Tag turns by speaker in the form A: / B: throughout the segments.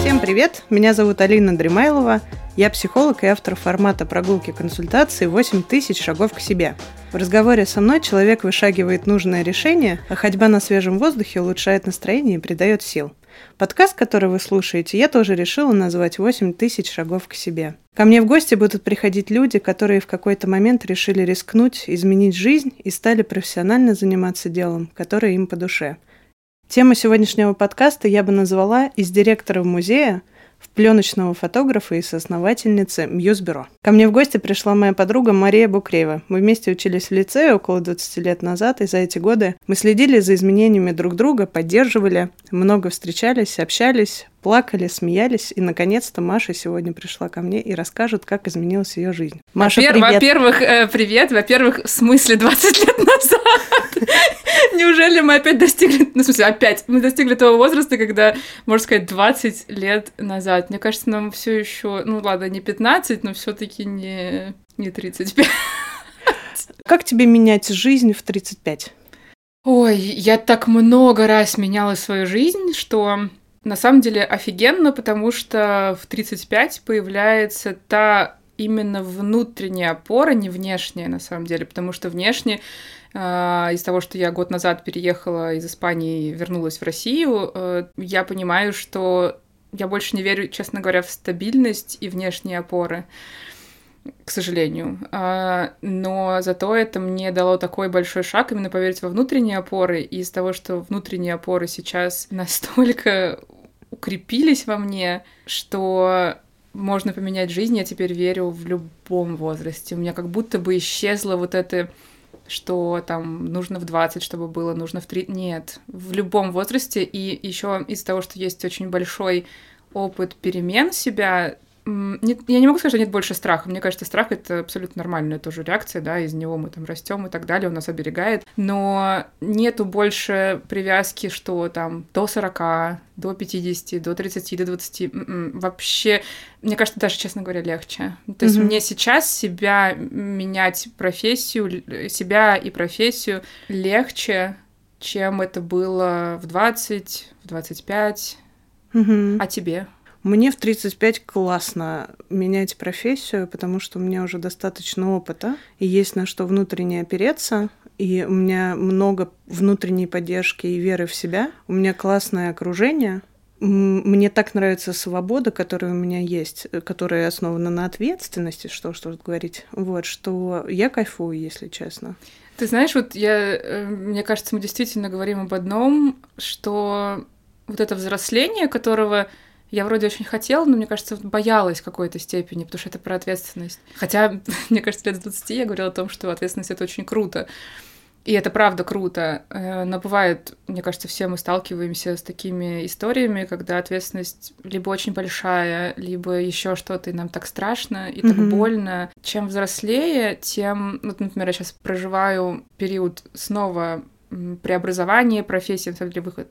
A: Всем привет! Меня зовут Алина Дремайлова. Я психолог и автор формата прогулки консультации «8 тысяч шагов к себе». В разговоре со мной человек вышагивает нужное решение, а ходьба на свежем воздухе улучшает настроение и придает сил. Подкаст, который вы слушаете, я тоже решила назвать «8 тысяч шагов к себе». Ко мне в гости будут приходить люди, которые в какой-то момент решили рискнуть, изменить жизнь и стали профессионально заниматься делом, которое им по душе. Тему сегодняшнего подкаста я бы назвала «Из директора музея пленочного фотографа и соосновательницы Мьюзбюро. Ко мне в гости пришла моя подруга Мария Букреева. Мы вместе учились в лицее около 20 лет назад, и за эти годы мы следили за изменениями друг друга, поддерживали, много встречались, общались, плакали, смеялись, и наконец-то Маша сегодня пришла ко мне и расскажет, как изменилась ее жизнь. Маша,
B: Во-пер-
A: привет!
B: Во-первых, э, привет. Во-первых, в смысле 20 лет назад? Неужели мы опять достигли, ну, в смысле, опять, мы достигли того возраста, когда, можно сказать, 20 лет назад. Мне кажется, нам все еще, ну, ладно, не 15, но все-таки не, не 35.
A: Как тебе менять жизнь в 35?
B: Ой, я так много раз меняла свою жизнь, что на самом деле офигенно, потому что в 35 появляется та именно внутренняя опора, не внешняя на самом деле, потому что внешне э, из того, что я год назад переехала из Испании и вернулась в Россию, э, я понимаю, что я больше не верю, честно говоря, в стабильность и внешние опоры к сожалению. А, Но зато это мне дало такой большой шаг именно поверить во внутренние опоры. И из того, что внутренние опоры сейчас настолько укрепились во мне, что можно поменять жизнь, я теперь верю в любом возрасте. У меня как будто бы исчезло вот это что там нужно в 20, чтобы было, нужно в 3. Нет, в любом возрасте. И еще из-за того, что есть очень большой опыт перемен себя, нет- я не могу сказать, что нет больше страха. Мне кажется, страх это абсолютно нормальная тоже реакция, да, из него мы там растем и так далее, он нас оберегает. Но нету больше привязки, что там до 40, до 50, до 30, до 20. М-м, Вообще, мне кажется, даже, честно говоря, легче. То есть
A: Мгм.
B: мне сейчас себя менять профессию, себя и профессию легче, чем это было в 20, в 25.
A: Мгм.
B: А тебе?
A: Мне в 35 классно менять профессию, потому что у меня уже достаточно опыта, и есть на что внутренне опереться, и у меня много внутренней поддержки и веры в себя. У меня классное окружение. Мне так нравится свобода, которая у меня есть, э, которая основана на ответственности, что что говорить. Вот, что я кайфую, если честно.
B: Ты знаешь, вот я, э, мне кажется, мы действительно говорим об одном, что вот это взросление, которого я вроде очень хотела, но, мне кажется, боялась в какой-то степени, потому что это про ответственность. Хотя, мне кажется, лет с 20 я говорила о том, что ответственность — это очень круто. И это правда круто. Э, Но бывает, мне кажется, все мы сталкиваемся с такими историями, когда ответственность либо очень большая, либо еще что-то, и нам так страшно, и так
A: Мгм.
B: больно. Чем взрослее, тем, вот, например, я сейчас проживаю период снова преобразования профессии, на самом деле выход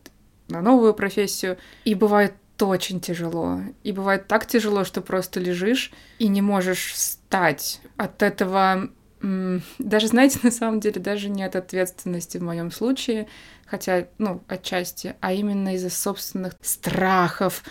B: на новую профессию, и бывает очень тяжело. И бывает так тяжело, что просто лежишь и не можешь встать. От этого даже, знаете, на самом деле, даже не от ответственности в моем случае, хотя, ну, отчасти, а именно из-за собственных страхов,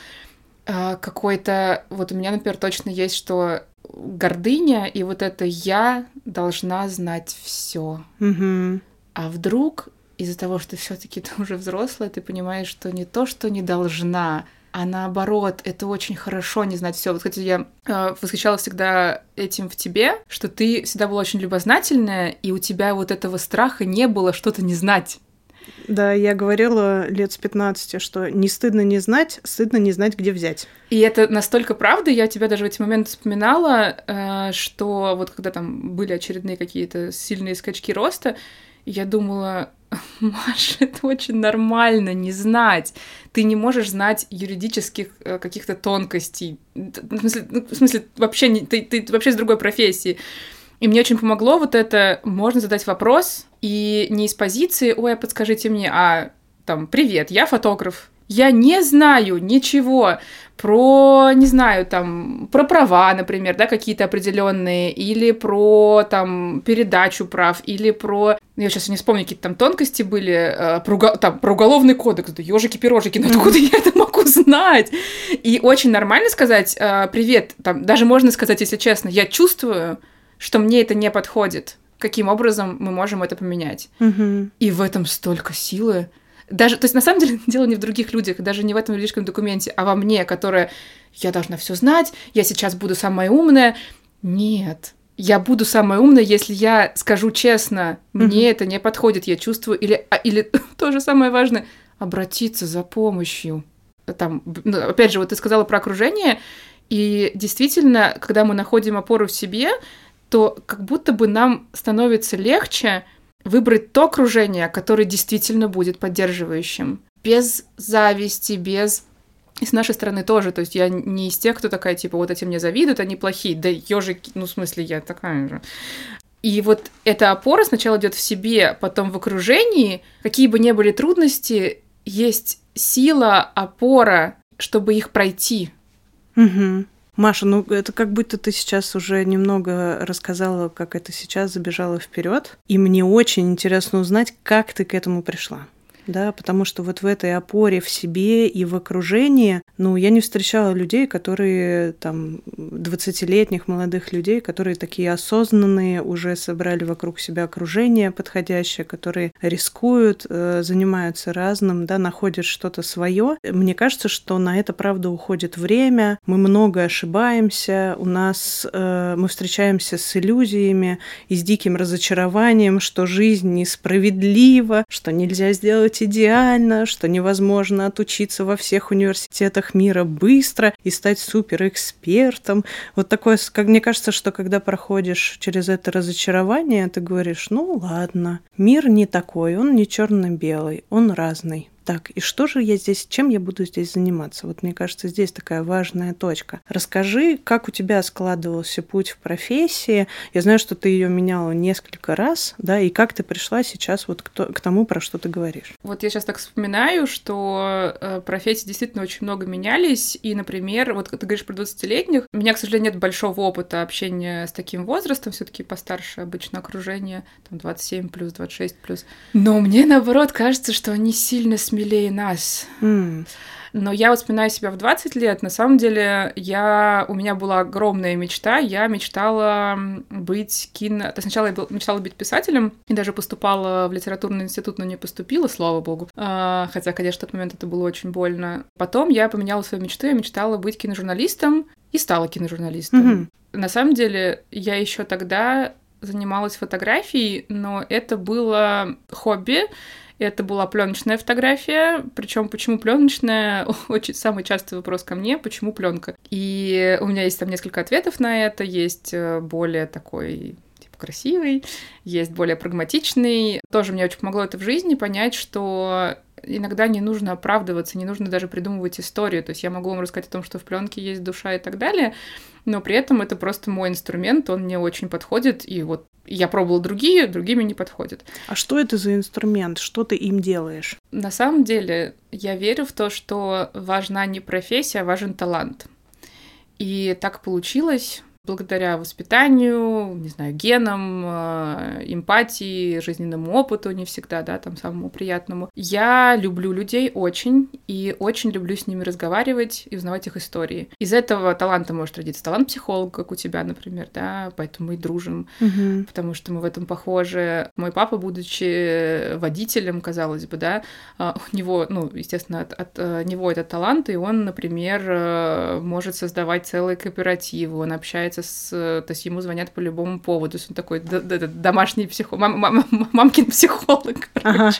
B: а, какой-то... Вот у меня, например, точно есть, что гордыня и вот это «я должна знать все».
A: Мгм.
B: А вдруг из-за того, что все-таки ты уже взрослая, ты понимаешь, что не то, что не должна, а наоборот, это очень хорошо не знать все. Вот, кстати, я э, восхищалась всегда этим в тебе, что ты всегда была очень любознательная, и у тебя вот этого страха не было что-то не знать.
A: Да, я говорила лет с 15, что не стыдно не знать, стыдно не знать, где взять.
B: И это настолько правда, я тебя даже в эти моменты вспоминала, э, что вот когда там были очередные какие-то сильные скачки роста, я думала, Маша, это очень нормально не знать. Ты не можешь знать юридических э, каких-то тонкостей. Т- В смысле, ну, в смысле вообще не, ты, ты вообще из другой профессии. И мне очень помогло вот это, можно задать вопрос, и не из позиции, ой, а подскажите мне, а там, привет, я фотограф, я не знаю ничего про, не знаю, там, про права, например, да, какие-то определенные, или про, там, передачу прав, или про, я сейчас не вспомню, какие-то там тонкости были, э, про, там, про уголовный кодекс, да, ежики-пирожики, ну откуда я это могу знать? И очень нормально сказать, э, привет, там, даже можно сказать, если честно, я чувствую, что мне это не подходит, каким образом мы можем это поменять.
A: Угу.
B: И в этом столько силы даже, то есть на самом деле дело не в других людях, даже не в этом юридическом документе, а во мне, которая я должна все знать, я сейчас буду самая умная. Нет, я буду самая умная, если я скажу честно, мне mm-hmm. это не подходит, я чувствую, или, а, или то же самое важное, обратиться за помощью. Там, ну, опять же, вот ты сказала про окружение, и действительно, когда мы находим опору в себе, то как будто бы нам становится легче выбрать то окружение, которое действительно будет поддерживающим. Без зависти, без и с нашей стороны тоже, то есть я не из тех, кто такая, типа, вот эти мне завидуют, они плохие, да ежики, ну, в смысле, я такая же. И вот эта опора сначала идет в себе, потом в окружении. Какие бы ни были трудности, есть сила, опора, чтобы их пройти.
A: Угу. Маша, ну это как будто ты сейчас уже немного рассказала, как это сейчас забежало вперед. И мне очень интересно узнать, как ты к этому пришла да, потому что вот в этой опоре в себе и в окружении, ну, я не встречала людей, которые там 20-летних молодых людей, которые такие осознанные, уже собрали вокруг себя окружение подходящее, которые рискуют, э, занимаются разным, да, находят что-то свое. Мне кажется, что на это, правда, уходит время, мы много ошибаемся, у нас э, мы встречаемся с иллюзиями и с диким разочарованием, что жизнь несправедлива, что нельзя сделать идеально, что невозможно отучиться во всех университетах мира быстро и стать суперэкспертом. Вот такое, как мне кажется, что когда проходишь через это разочарование, ты говоришь, ну ладно, мир не такой, он не черно-белый, он разный так, и что же я здесь, чем я буду здесь заниматься? Вот мне кажется, здесь такая важная точка. Расскажи, как у тебя складывался путь в профессии. Я знаю, что ты ее меняла несколько раз, да, и как ты пришла сейчас вот к, то, к тому, про что ты говоришь.
B: Вот я сейчас так вспоминаю, что э, профессии действительно очень много менялись, и, например, вот ты говоришь про 20-летних, у меня, к сожалению, нет большого опыта общения с таким возрастом, все таки постарше обычно окружение, там 27 плюс, 26 плюс. Но мне, наоборот, кажется, что они сильно смеются смелее нас.
A: Mm.
B: Но я вспоминаю себя в 20 лет. На самом деле, я... у меня была огромная мечта. Я мечтала быть кино... Сначала я мечтала быть писателем, и даже поступала в литературный институт, но не поступила, слава богу. А, хотя, конечно, в тот момент это было очень больно. Потом я поменяла свою мечту, я мечтала быть киножурналистом, и стала киножурналистом. Mm-hmm. На самом деле, я еще тогда занималась фотографией, но это было хобби, это была пленочная фотография. Причем почему пленочная? Очень самый частый вопрос ко мне, почему пленка. И у меня есть там несколько ответов на это. Есть э, более такой красивый, есть более прагматичный. Тоже мне очень помогло это в жизни понять, что иногда не нужно оправдываться, не нужно даже придумывать историю. То есть я могу вам рассказать о том, что в пленке есть душа и так далее, но при этом это просто мой инструмент, он мне очень подходит, и вот я пробовала другие, другими не подходят.
A: А что это за инструмент? Что ты им делаешь?
B: На самом деле, я верю в то, что важна не профессия, а важен талант. И так получилось, благодаря воспитанию, не знаю, генам, э, эмпатии, жизненному опыту, не всегда, да, там самому приятному. Я люблю людей очень и очень люблю с ними разговаривать и узнавать их истории. Из этого таланта может родиться талант психолога, как у тебя, например, да, поэтому мы и дружим,
A: угу.
B: потому что мы в этом похожи. Мой папа, будучи водителем, казалось бы, да, э, у него, ну, естественно, от, от э, него этот талант, и он, например, может создавать целые кооперативы, он общается общается с... То есть ему звонят по любому поводу. То есть он такой домашний психолог, мам, мам, мамкин психолог, ага.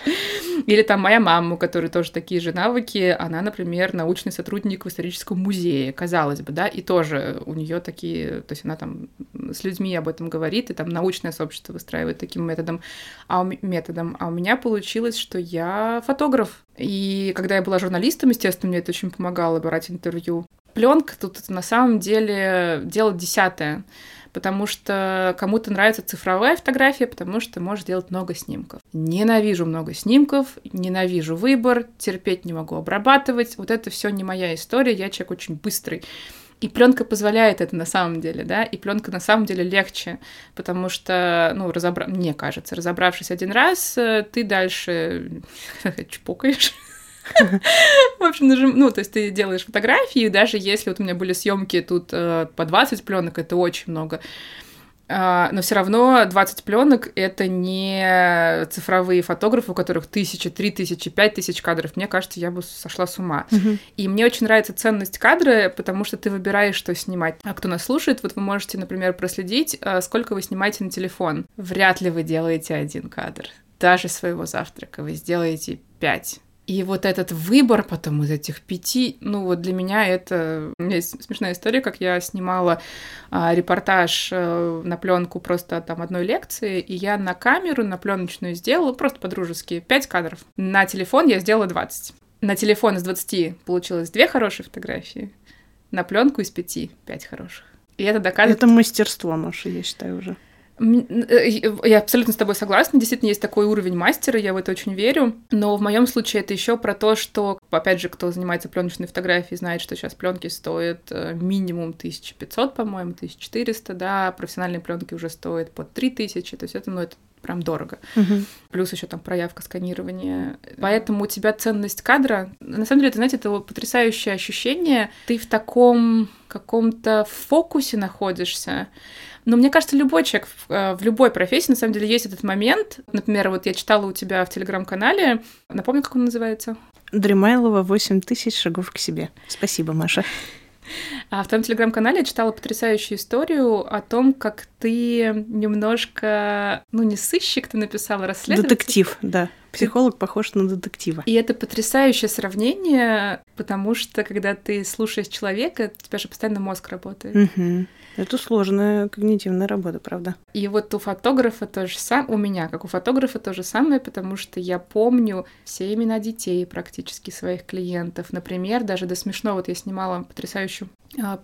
B: Или там моя мама, у которой тоже такие же навыки, она, например, научный сотрудник в историческом музее, казалось бы, да, и тоже у нее такие... То есть она там с людьми об этом говорит, и там научное сообщество выстраивает таким методом. А у, методом. А у меня получилось, что я фотограф. И когда я была журналистом, естественно, мне это очень помогало брать интервью. Пленка тут на самом деле дело десятое, потому что кому-то нравится цифровая фотография, потому что можешь делать много снимков. Ненавижу много снимков, ненавижу выбор, терпеть не могу обрабатывать. Вот это все не моя история, я человек очень быстрый. И пленка позволяет это на самом деле, да, и пленка на самом деле легче, потому что, ну, разобра... мне кажется, разобравшись один раз, э, ты дальше чпокаешь. В общем, нажим... ну, то есть ты делаешь фотографии, даже если вот у меня были съемки тут э, по 20 пленок, это очень много. А, но все равно 20 пленок это не цифровые фотографы, у которых тысяча, три тысячи, пять тысяч кадров. Мне кажется, я бы сошла с ума. И мне очень нравится ценность кадра, потому что ты выбираешь, что снимать. А кто нас слушает, вот вы можете, например, проследить, а, сколько вы снимаете на телефон. Вряд ли вы делаете один кадр. Даже своего завтрака вы сделаете пять. И вот этот выбор потом из этих пяти, ну вот для меня это... У меня есть смешная история, как я снимала а, репортаж э, на пленку просто там одной лекции, и я на камеру, на пленочную сделала просто по-дружески 5 кадров. На телефон я сделала 20. На телефон из 20 получилось две хорошие фотографии, на пленку из пяти пять хороших. И это доказывает...
A: Это мастерство, Маша, я считаю уже.
B: М, э, Я абсолютно с тобой согласна. Действительно, есть такой уровень мастера, я в это очень верю. Но в моем случае это еще про то, что, опять же, кто занимается пленочной фотографией, знает, что сейчас пленки стоят э, минимум 1500, по-моему, 1400, да, профессиональные пленки уже стоят под 3000, то есть это, ну, это прям дорого.
A: Мгм.
B: Плюс еще там проявка сканирования. Поэтому у тебя ценность кадра. На самом деле, ты знаете, это потрясающее ощущение. Ты в таком каком-то фокусе находишься. Но мне кажется, любой человек в, э, в любой профессии, на самом деле, есть этот момент. Например, вот я читала у тебя в телеграм-канале, напомню, как он называется?
A: Дремайлова 8 тысяч шагов к себе. Спасибо, Маша.
B: А в твоем телеграм-канале я читала потрясающую историю о том, как ты немножко, ну не сыщик, ты написала, расследователь.
A: Детектив, да. Психолог похож на детектива.
B: И это потрясающее сравнение, потому что когда ты слушаешь человека, у тебя же постоянно мозг работает.
A: Мгм. Это сложная когнитивная работа, правда.
B: И вот у фотографа то же самое, у меня, как у фотографа, то же самое, потому что я помню все имена детей практически своих клиентов. Например, даже до смешного, вот я снимала потрясающую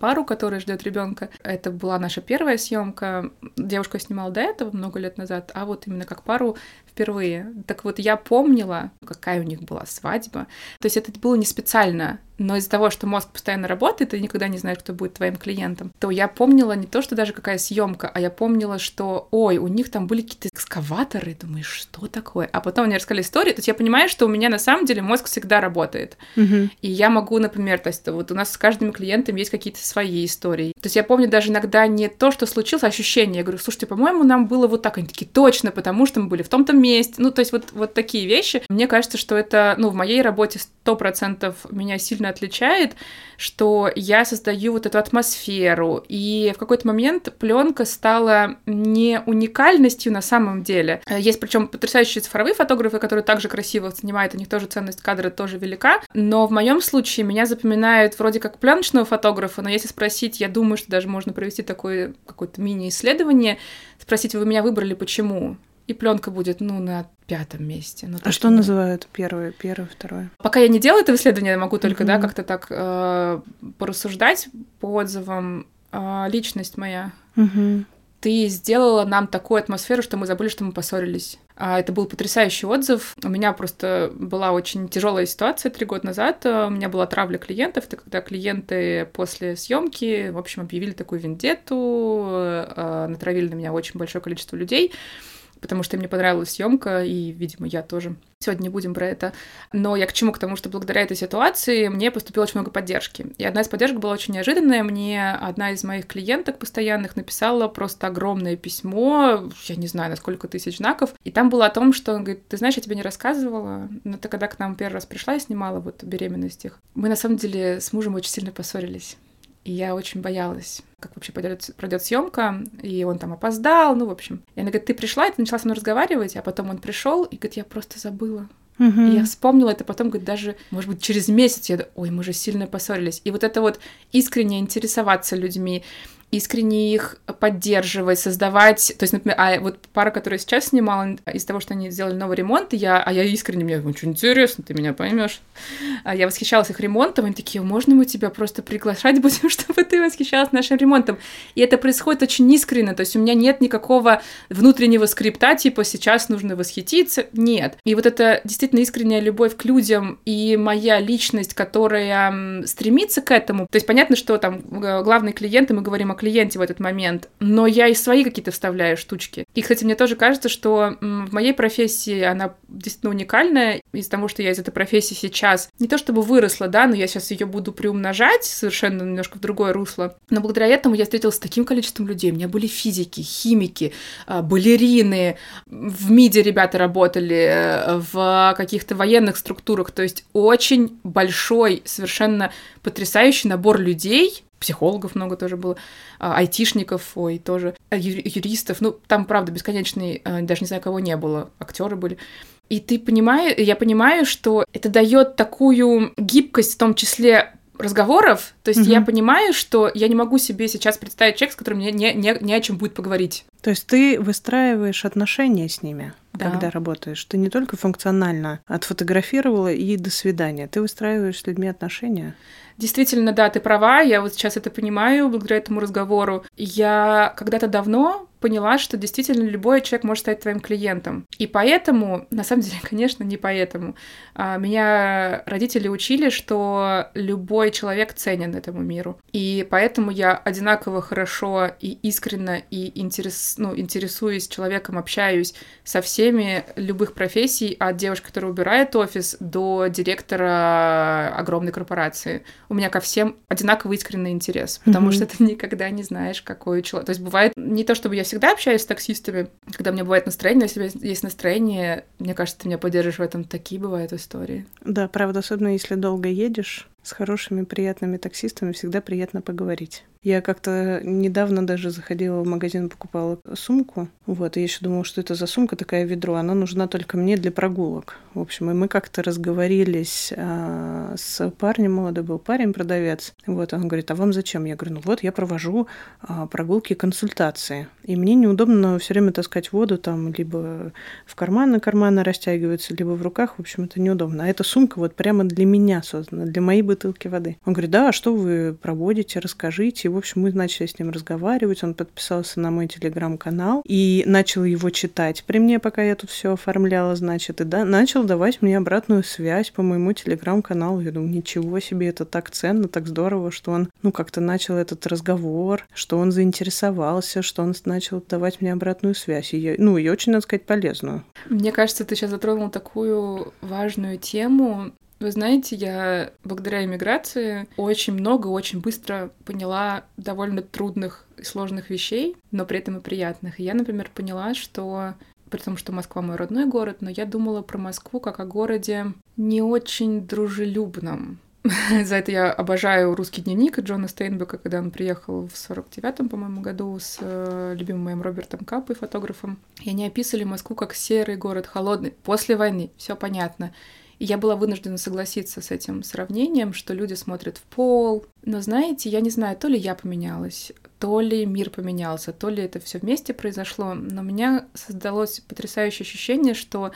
B: пару, которая ждет ребенка. Это была наша первая съемка. Девушку я снимала до этого, много лет назад, а вот именно как пару впервые. Так вот, я помнила, какая у них была свадьба. То есть это было не специально, но из-за того, что мозг постоянно работает, и никогда не знаешь, кто будет твоим клиентом, то я помнила не то, что даже какая съемка, а я помнила, что, ой, у них там были какие-то экскаваторы, думаешь, что такое? А потом мне рассказали историю, то есть я понимаю, что у меня на самом деле мозг всегда работает.
A: Мгм.
B: И я могу, например, то есть вот у нас с каждым клиентом есть какие-то свои истории. То есть я помню даже иногда не то, что случилось, а ощущение. Я говорю, слушайте, по-моему, нам было вот так. Они такие, точно, потому что мы были в том-то месте. Ну, то есть вот, вот такие вещи. Мне кажется, что это, ну, в моей работе сто процентов меня сильно отличает, что я создаю вот эту атмосферу. И в какой-то момент пленка стала не уникальностью на самом деле. Э, Есть причем потрясающие цифровые фотографы, которые также красиво снимают, у них тоже ценность кадра тоже велика. Но в моем случае меня запоминают вроде как пленочного фотографа, но если спросить, я думаю, что даже можно провести такое какое-то мини-исследование, спросить, вы меня выбрали почему? И пленка будет, ну, на пятом месте. Ну,
A: А что
B: да.
A: называют первое, первое, второе?
B: Пока я не делаю этого исследования, я могу только, да,
A: Мгм.
B: как-то так э, порассуждать по отзывам. А, личность моя.
A: Мгм.
B: Ты сделала нам такую атмосферу, что мы забыли, что мы поссорились. А, Это был потрясающий отзыв. У меня просто была очень тяжелая ситуация три года назад. А, У меня была травля клиентов. Это когда клиенты после съемки, в общем, объявили такую вендетту, а, натравили на меня очень большое количество людей потому что им не понравилась съемка, и, видимо, я тоже. Сегодня не будем про это. Но я к чему? К тому, что благодаря этой ситуации мне поступило очень много поддержки. И одна из поддержек была очень неожиданная. Мне одна из моих клиенток постоянных написала просто огромное письмо, я не знаю, на сколько тысяч знаков. И там было о том, что он говорит, ты знаешь, я тебе не рассказывала, но ты когда к нам первый раз пришла и снимала вот беременность их, мы на самом деле с мужем очень сильно поссорились. И я очень боялась, как вообще пройдет, пройдет съемка, и он там опоздал, ну, в общем. И она говорит, ты пришла, и ты начала со мной разговаривать, а потом он пришел и говорит, я просто забыла.
A: Мгм.
B: И я вспомнила это потом, говорит, даже, может быть, через месяц я, ой, мы же сильно поссорились. И вот это вот искренне интересоваться людьми, искренне их поддерживать, создавать. То есть, например, а вот пара, которая сейчас снимала, из-за того, что они сделали новый ремонт, я, а я искренне, мне очень интересно, ты меня поймешь. А я восхищалась их ремонтом, они такие, можно мы тебя просто приглашать будем, чтобы ты восхищалась нашим ремонтом? И это происходит очень искренне, то есть у меня нет никакого внутреннего скрипта, типа сейчас нужно восхититься, нет. И вот это действительно искренняя любовь к людям и моя личность, которая стремится к этому. То есть понятно, что там главные клиенты, мы говорим о клиенте в этот момент, но я и свои какие-то вставляю штучки. И, кстати, мне тоже кажется, что в моей профессии она действительно уникальная из-за того, что я из этой профессии сейчас не то чтобы выросла, да, но я сейчас ее буду приумножать совершенно немножко в другое русло. Но благодаря этому я встретилась с таким количеством людей. У меня были физики, химики, а, балерины, в МИДе ребята работали, э, в каких-то военных структурах. То есть очень большой, совершенно потрясающий набор людей, психологов много тоже было, а, айтишников, ой, тоже, а, юристов, ну, там, правда, бесконечный, а, даже не знаю, кого не было, актеры были. И ты понимаешь, я понимаю, что это дает такую гибкость, в том числе разговоров, то есть угу. я понимаю, что я не могу себе сейчас представить человека, с которым мне не, не, не о чем будет поговорить.
A: То есть ты выстраиваешь отношения с ними, да. когда работаешь. Ты не только функционально отфотографировала и до свидания. Ты выстраиваешь с людьми отношения.
B: Действительно, да, ты права, я вот сейчас это понимаю благодаря этому разговору. Я когда-то давно поняла, что действительно любой человек может стать твоим клиентом. И поэтому, на самом деле, конечно, не поэтому. А, меня родители учили, что любой человек ценен этому миру. И поэтому я одинаково хорошо и искренне и интерес, ну, интересуюсь человеком, общаюсь со всеми любых профессий, от девушки, которая убирает офис, до директора огромной корпорации. У меня ко всем одинаково искренний интерес, потому mm-hmm. что ты никогда не знаешь, какой человек. То есть бывает не то, чтобы я всегда общаюсь с таксистами, когда мне бывает настроение, если у тебя есть настроение, мне кажется, ты меня поддержишь в этом. Такие бывают истории.
A: Да, правда, особенно если долго едешь, с хорошими, приятными таксистами всегда приятно поговорить. Я как-то недавно даже заходила в магазин, покупала сумку. Вот, и я еще думала, что это за сумка, такая ведро. Она нужна только мне для прогулок. В общем, и мы как-то разговорились а, с парнем, молодой был парень-продавец. Вот, он говорит, а вам зачем? Я говорю, ну вот, я провожу а, прогулки консультации. И мне неудобно все время таскать воду там либо в карманы, карманы растягиваются, либо в руках. В общем, это неудобно. А эта сумка вот прямо для меня создана, для моей бутылки воды. Он говорит, да, а что вы проводите, расскажите. В общем, мы начали с ним разговаривать, он подписался на мой телеграм-канал и начал его читать при мне, пока я тут все оформляла, значит, и да, начал давать мне обратную связь по моему телеграм-каналу. Я думаю, ничего себе, это так ценно, так здорово, что он, ну, как-то начал этот разговор, что он заинтересовался, что он начал давать мне обратную связь. И я, ну, и очень, надо сказать, полезную.
B: Мне кажется, ты сейчас затронул такую важную тему, вы знаете, я благодаря иммиграции очень много, очень быстро поняла довольно трудных и сложных вещей, но при этом и приятных. я, например, поняла, что при том, что Москва мой родной город, но я думала про Москву как о городе не очень дружелюбном. За это я обожаю русский дневник Джона Стейнбека, когда он приехал в 49-м, по-моему, году с э, любимым моим Робертом Капой, фотографом. И они описывали Москву как серый город, холодный, после войны, все понятно. И я была вынуждена согласиться с этим сравнением, что люди смотрят в пол. Но знаете, я не знаю, то ли я поменялась, то ли мир поменялся, то ли это все вместе произошло, но у меня создалось потрясающее ощущение, что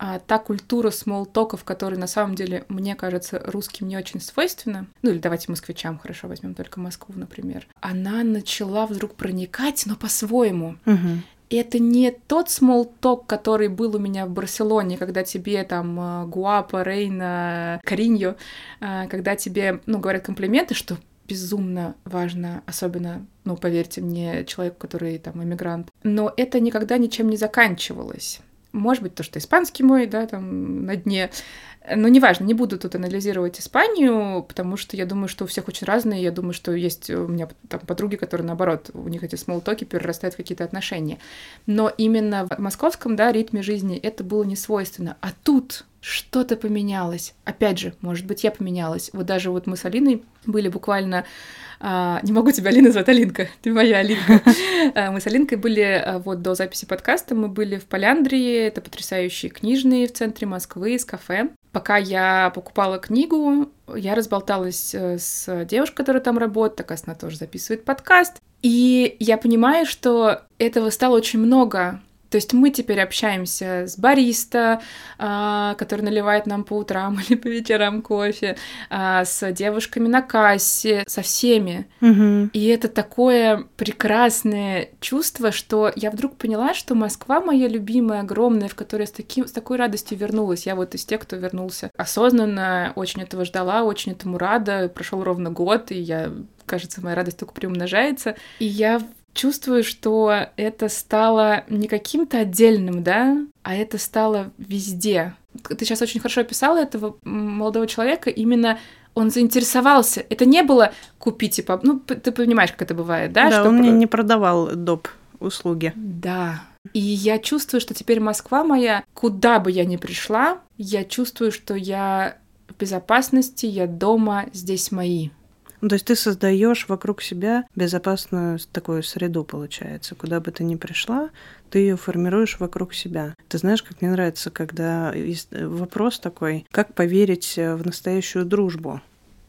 B: а, та культура смолтоков, которая на самом деле, мне кажется, русским не очень свойственна, ну или давайте москвичам хорошо возьмем только Москву, например, она начала вдруг проникать, но по-своему. Угу. И это не тот small talk, который был у меня в Барселоне, когда тебе там э, Гуапа, Рейна, Кариньо, э, когда тебе, ну, говорят комплименты, что безумно важно, особенно, ну, поверьте мне, человеку, который там иммигрант. Но это никогда ничем не заканчивалось. Может быть, то, что испанский мой, да, там на дне. Но неважно, не буду тут анализировать Испанию, потому что я думаю, что у всех очень разные. Я думаю, что есть у меня там подруги, которые, наоборот, у них эти смолтоки перерастают в какие-то отношения. Но именно в московском, да, ритме жизни это было не свойственно. А тут что-то поменялось. Опять же, может быть, я поменялась. Вот даже вот мы с Алиной были буквально а, не могу тебя Алина звать, Алинка, ты моя Алинка. А, мы с Алинкой были а, вот до записи подкаста, мы были в Поляндрии, это потрясающие книжные в центре Москвы, с кафе. пока я покупала книгу, я разболталась э, с девушкой, которая там работает, так она тоже записывает подкаст. И я понимаю, что этого стало очень много то есть мы теперь общаемся с бариста, а, который наливает нам по утрам или по вечерам кофе, а, с девушками на кассе, со всеми.
A: Угу.
B: И это такое прекрасное чувство, что я вдруг поняла, что Москва моя любимая, огромная, в которой с, таким, с такой радостью вернулась. Я вот из тех, кто вернулся осознанно, очень этого ждала, очень этому рада. Прошел ровно год, и я кажется, моя радость только приумножается. И я чувствую, что это стало не каким-то отдельным, да, а это стало везде. Ты сейчас очень хорошо описала этого молодого человека, именно он заинтересовался. Это не было купить, типа, ну, ты понимаешь, как это бывает, да?
A: Да, что он мне не продавал доп. услуги.
B: Да. И я чувствую, что теперь Москва моя, куда бы я ни пришла, я чувствую, что я в безопасности, я дома, здесь мои.
A: Ну, то есть ты создаешь вокруг себя безопасную такую среду, получается. Куда бы ты ни пришла, ты ее формируешь вокруг себя. Ты знаешь, как мне нравится, когда есть вопрос такой, как поверить в настоящую дружбу,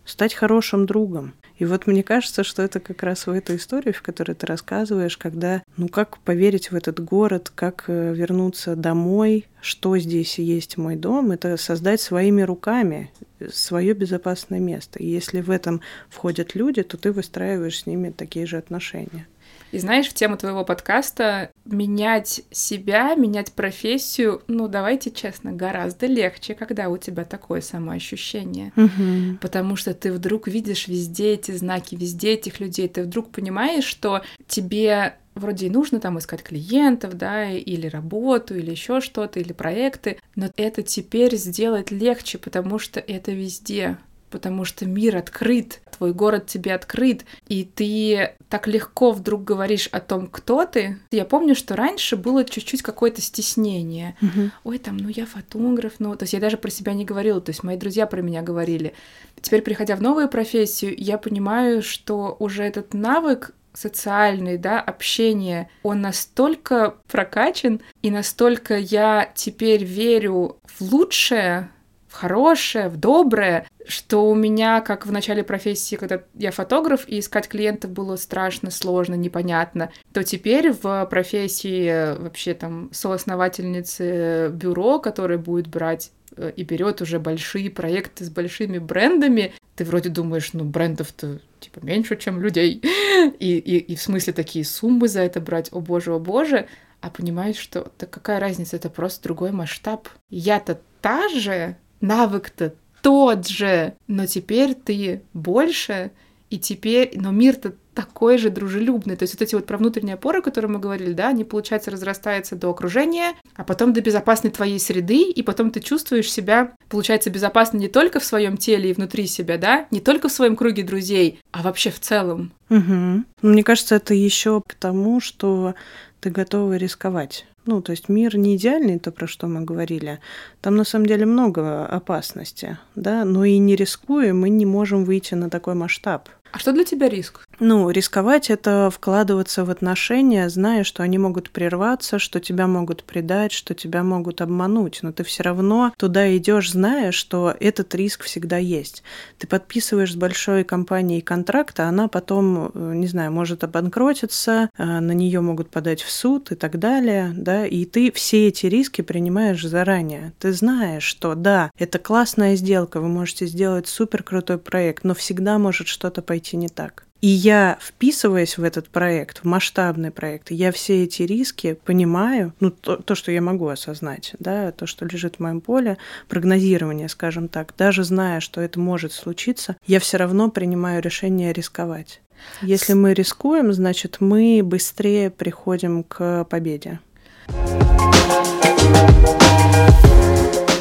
A: стать хорошим другом. И вот мне кажется, что это как раз в эту историю, в которой ты рассказываешь, когда, ну как поверить в этот город, как э, вернуться домой, что здесь есть мой дом, это создать своими руками свое безопасное место. И если в этом входят люди, то ты выстраиваешь с ними такие же отношения.
B: И знаешь, в тему твоего подкаста менять себя, менять профессию, ну, давайте честно, гораздо легче, когда у тебя такое самоощущение.
A: Угу.
B: Потому что ты вдруг видишь везде эти знаки, везде этих людей, ты вдруг понимаешь, что тебе вроде и нужно там искать клиентов, да, или работу, или еще что-то, или проекты, но это теперь сделать легче, потому что это везде потому что мир открыт, твой город тебе открыт, и ты так легко вдруг говоришь о том, кто ты. Я помню, что раньше было чуть-чуть какое-то стеснение.
A: Угу.
B: Ой, там, ну я фотограф, ну, то есть я даже про себя не говорила, то есть мои друзья про меня говорили. Теперь, приходя в новую профессию, я понимаю, что уже этот навык социальный, да, общение, он настолько прокачан, и настолько я теперь верю в лучшее, в хорошее, в доброе, что у меня, как в начале профессии, когда я фотограф, и искать клиентов было страшно, сложно, непонятно, то теперь в профессии э, вообще там соосновательницы бюро, которое будет брать э, и берет уже большие проекты с большими брендами, ты вроде думаешь, ну, брендов-то типа меньше, чем людей, и, и, и в смысле такие суммы за это брать, о боже, о боже, а понимаешь, что так какая разница, это просто другой масштаб. Я-то та же, навык-то тот же, но теперь ты больше, и теперь, но мир-то такой же дружелюбный. То есть вот эти вот про внутренние опоры, о которых мы говорили, да, они, получается, разрастаются до окружения, а потом до безопасной твоей среды, и потом ты чувствуешь себя, получается, безопасно не только в своем теле и внутри себя, да, не только в своем круге друзей, а вообще в целом.
A: Угу. Мне кажется, это еще к тому, что ты готова рисковать. Ну, то есть мир не идеальный, то, про что мы говорили. Там на самом деле много опасности, да, но и не рискуя, мы не можем выйти на такой масштаб.
B: А что для тебя риск?
A: Ну, рисковать это вкладываться в отношения, зная, что они могут прерваться, что тебя могут предать, что тебя могут обмануть, но ты все равно туда идешь, зная, что этот риск всегда есть. Ты подписываешь с большой компанией контракт, а она потом, э, не знаю, может обанкротиться, э, на нее могут подать в суд и так далее, да, и ты все эти риски принимаешь заранее. Ты знаешь, что да, это классная сделка, вы можете сделать супер крутой проект, но всегда может что-то пойти пойти не так. И я, вписываясь в этот проект, в масштабный проект, я все эти риски понимаю, ну, то, то, что я могу осознать, да, то, что лежит в моем поле, прогнозирование, скажем так, даже зная, что это может случиться, я все равно принимаю решение рисковать. Если мы рискуем, значит, мы быстрее приходим к победе.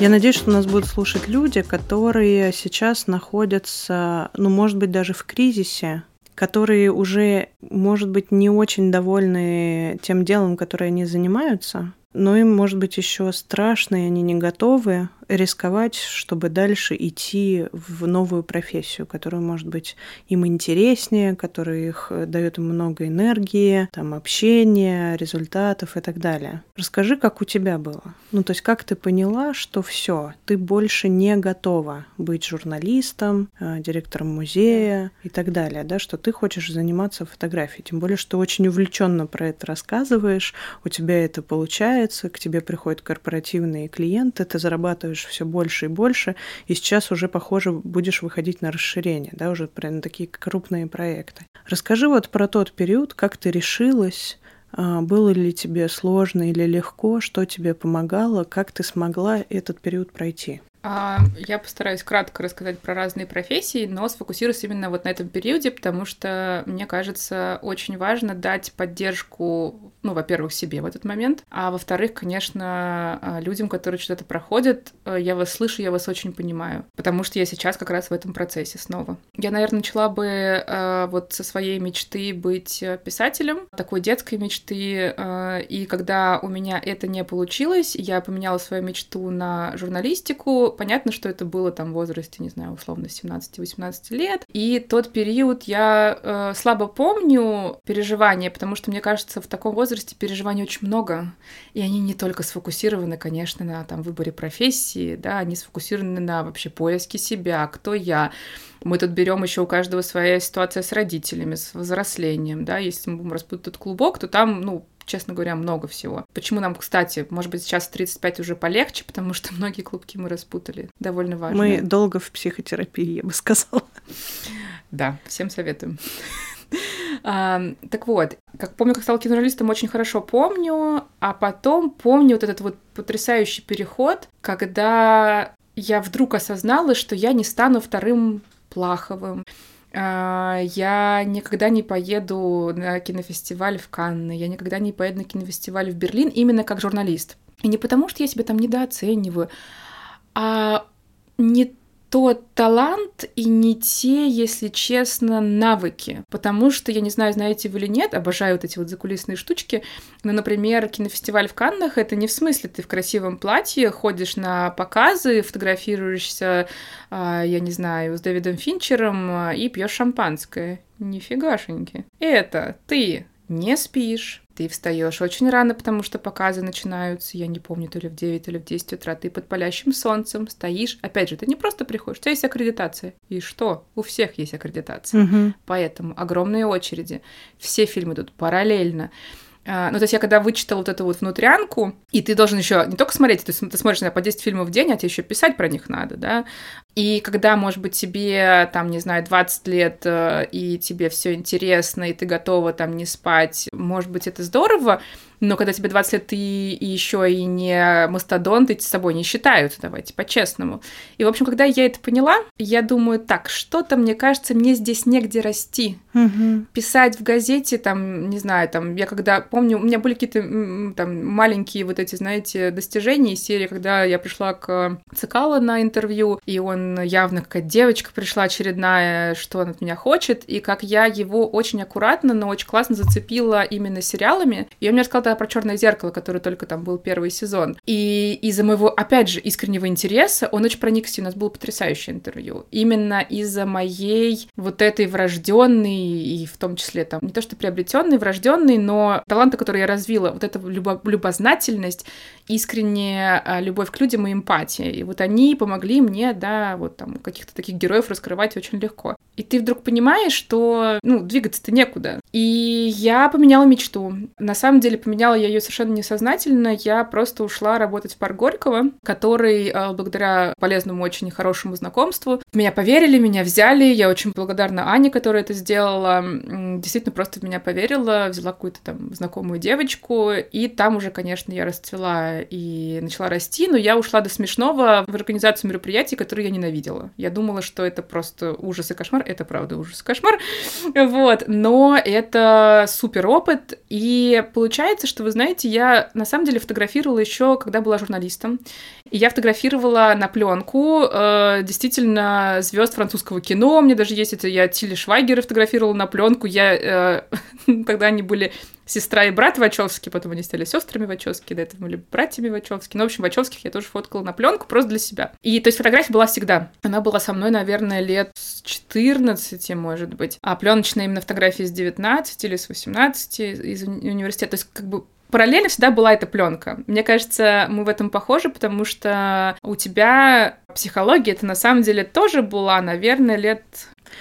A: Я надеюсь, что нас будут слушать люди, которые сейчас находятся, ну, может быть, даже в кризисе, которые уже, может быть, не очень довольны тем делом, которое они занимаются, но им, может быть, еще страшно, и они не готовы рисковать, чтобы дальше идти в новую профессию, которая может быть им интереснее, которая их э, дает им много энергии, там общения, результатов и так далее. Расскажи, как у тебя было. Ну, то есть, как ты поняла, что все, ты больше не готова быть журналистом, э, директором музея и так далее, да, что ты хочешь заниматься фотографией. Тем более, что очень увлеченно про это рассказываешь, у тебя это получается, к тебе приходят корпоративные клиенты, ты зарабатываешь все больше и больше, и сейчас уже, похоже, будешь выходить на расширение, да, уже прям такие крупные проекты. Расскажи вот про тот период, как ты решилась, а, было ли тебе сложно или легко, что тебе помогало, как ты смогла этот период пройти?
B: А, я постараюсь кратко рассказать про разные профессии, но сфокусируюсь именно вот на этом периоде, потому что, мне кажется, очень важно дать поддержку, ну, во-первых, себе в этот момент, а во-вторых, конечно, а, людям, которые что-то проходят, э, я вас слышу, я вас очень понимаю, потому что я сейчас как раз в этом процессе снова. Я, наверное, начала бы э, вот со своей мечты быть э, писателем, такой детской мечты, и когда у меня это не получилось, я поменяла свою мечту на журналистику, понятно, что это было там в возрасте, не знаю, условно 17-18 лет. И тот период я слабо помню переживания, потому что, мне кажется, в таком возрасте переживаний очень много. И они не только сфокусированы, конечно, на там выборе профессии, да, они сфокусированы на вообще поиске себя, кто я. Мы тут берем еще у каждого своя ситуация с родителями, с взрослением, да, если мы будем распутать этот клубок, то там, ну, честно говоря, много всего. Почему нам, кстати, может быть, сейчас 35 уже полегче, потому что многие клубки мы распутали. Довольно важно.
A: Мы долго в психотерапии, я бы сказала.
B: Да, всем советуем. Так вот, как помню, как стала киножурналистом, очень хорошо помню, а потом помню вот этот вот потрясающий переход, когда я вдруг осознала, что я не стану вторым Плаховым, а, я никогда не поеду на кинофестиваль в Канны, я никогда не поеду на кинофестиваль в Берлин именно как журналист. И не потому, что я себя там недооцениваю, а не тот талант и не те, если честно, навыки. Потому что, я не знаю, знаете вы или нет, обожаю вот эти вот закулисные штучки, но, например, кинофестиваль в Каннах — это не в смысле ты в красивом платье ходишь на показы, фотографируешься, а, я не знаю, с Дэвидом Финчером а, и пьешь шампанское. Нифигашеньки. Это ты не спишь, ты встаешь очень рано, потому что показы начинаются, я не помню, то ли в 9 или в 10 утра, ты под палящим солнцем стоишь. Опять же, ты не просто приходишь, у тебя есть аккредитация. И что? У всех есть аккредитация.
A: Угу.
B: Поэтому огромные очереди. Все фильмы идут параллельно. А, ну, то есть я когда вычитала вот эту вот внутрянку, и ты должен еще не только смотреть, то есть ты смотришь на по 10 фильмов в день, а тебе еще писать про них надо, да, и когда, может быть, тебе, там, не знаю, 20 лет, э, и тебе все интересно, и ты готова там не спать, может быть, это здорово, но когда тебе 20 лет, ты еще и не мастодонт, и с собой не считают, давайте по-честному. И, в общем, когда я это поняла, я думаю, так, что-то, мне кажется, мне здесь негде расти.
A: Угу.
B: Писать в газете, там, не знаю, там, я когда помню, у меня были какие-то там маленькие вот эти, знаете, достижения из серии, когда я пришла к Цикало на интервью, и он явно какая-то девочка пришла очередная, что он от меня хочет, и как я его очень аккуратно, но очень классно зацепила именно сериалами. И он мне рассказал тогда про черное зеркало, который только там был первый сезон. И из-за моего, опять же, искреннего интереса он очень проникся, у нас было потрясающее интервью. Именно из-за моей вот этой врожденной и в том числе там не то что приобретенной, врожденной, но таланты, которые я развила, вот эта любо любознательность, искренняя а, любовь к людям и эмпатия. И вот они помогли мне, да, вот там каких-то таких героев раскрывать очень легко. И ты вдруг понимаешь, что, ну, двигаться-то некуда. И я поменяла мечту. На самом деле поменяла я ее совершенно несознательно. Я просто ушла работать в парк Горького, который, а, благодаря полезному, очень хорошему знакомству, меня поверили, меня взяли. Я очень благодарна Ане, которая это сделала. Действительно просто в меня поверила, взяла какую-то там знакомую девочку. И там уже, конечно, я расцвела и начала расти. Но я ушла до смешного в организацию мероприятий, которые я ненавидела. Я думала, что это просто ужас и кошмар это правда ужас кошмар, вот, но это супер опыт, и получается, что, вы знаете, я на самом деле фотографировала еще, когда была журналистом, и я фотографировала на пленку э, действительно звезд французского кино, мне даже есть это, я Тилли Швайгера фотографировала на пленку, я, э, тогда они были сестра и брат Вачовски, потом они стали сестрами Вачовски, до этого были братьями Вачовски. Ну, в общем, Вачовских я тоже фоткала на пленку просто для себя. И то есть фотография была всегда. Она была со мной, наверное, лет с 14, может быть. А пленочная именно фотография с 19 или с 18 из уни- университета. То есть как бы параллельно всегда была эта пленка. Мне кажется, мы в этом похожи, потому что у тебя психология это на самом деле тоже была, наверное, лет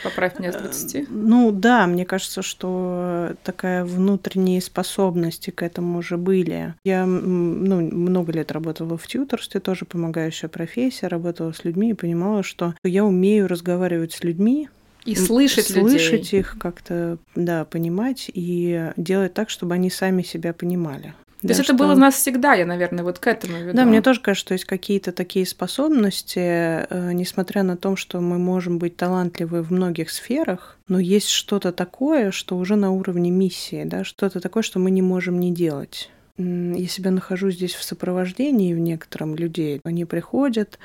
B: Поправь меня с 20.
A: Ну да, мне кажется, что такая внутренние способности к этому уже были. Я ну, много лет работала в тьюторстве, тоже помогающая профессия, работала с людьми и понимала, что я умею разговаривать с людьми,
B: и слышать,
A: слышать людей. их как-то, да, понимать и делать так, чтобы они сами себя понимали.
B: То да, есть это что... было у нас всегда, я, наверное, вот к этому веду.
A: Да, мне тоже кажется, что есть какие-то такие способности, э, несмотря на то, что мы можем быть талантливы в многих сферах, но есть что-то такое, что уже на уровне миссии, да, что-то такое, что мы не можем не делать я себя нахожу здесь в сопровождении в некотором людей. Они приходят,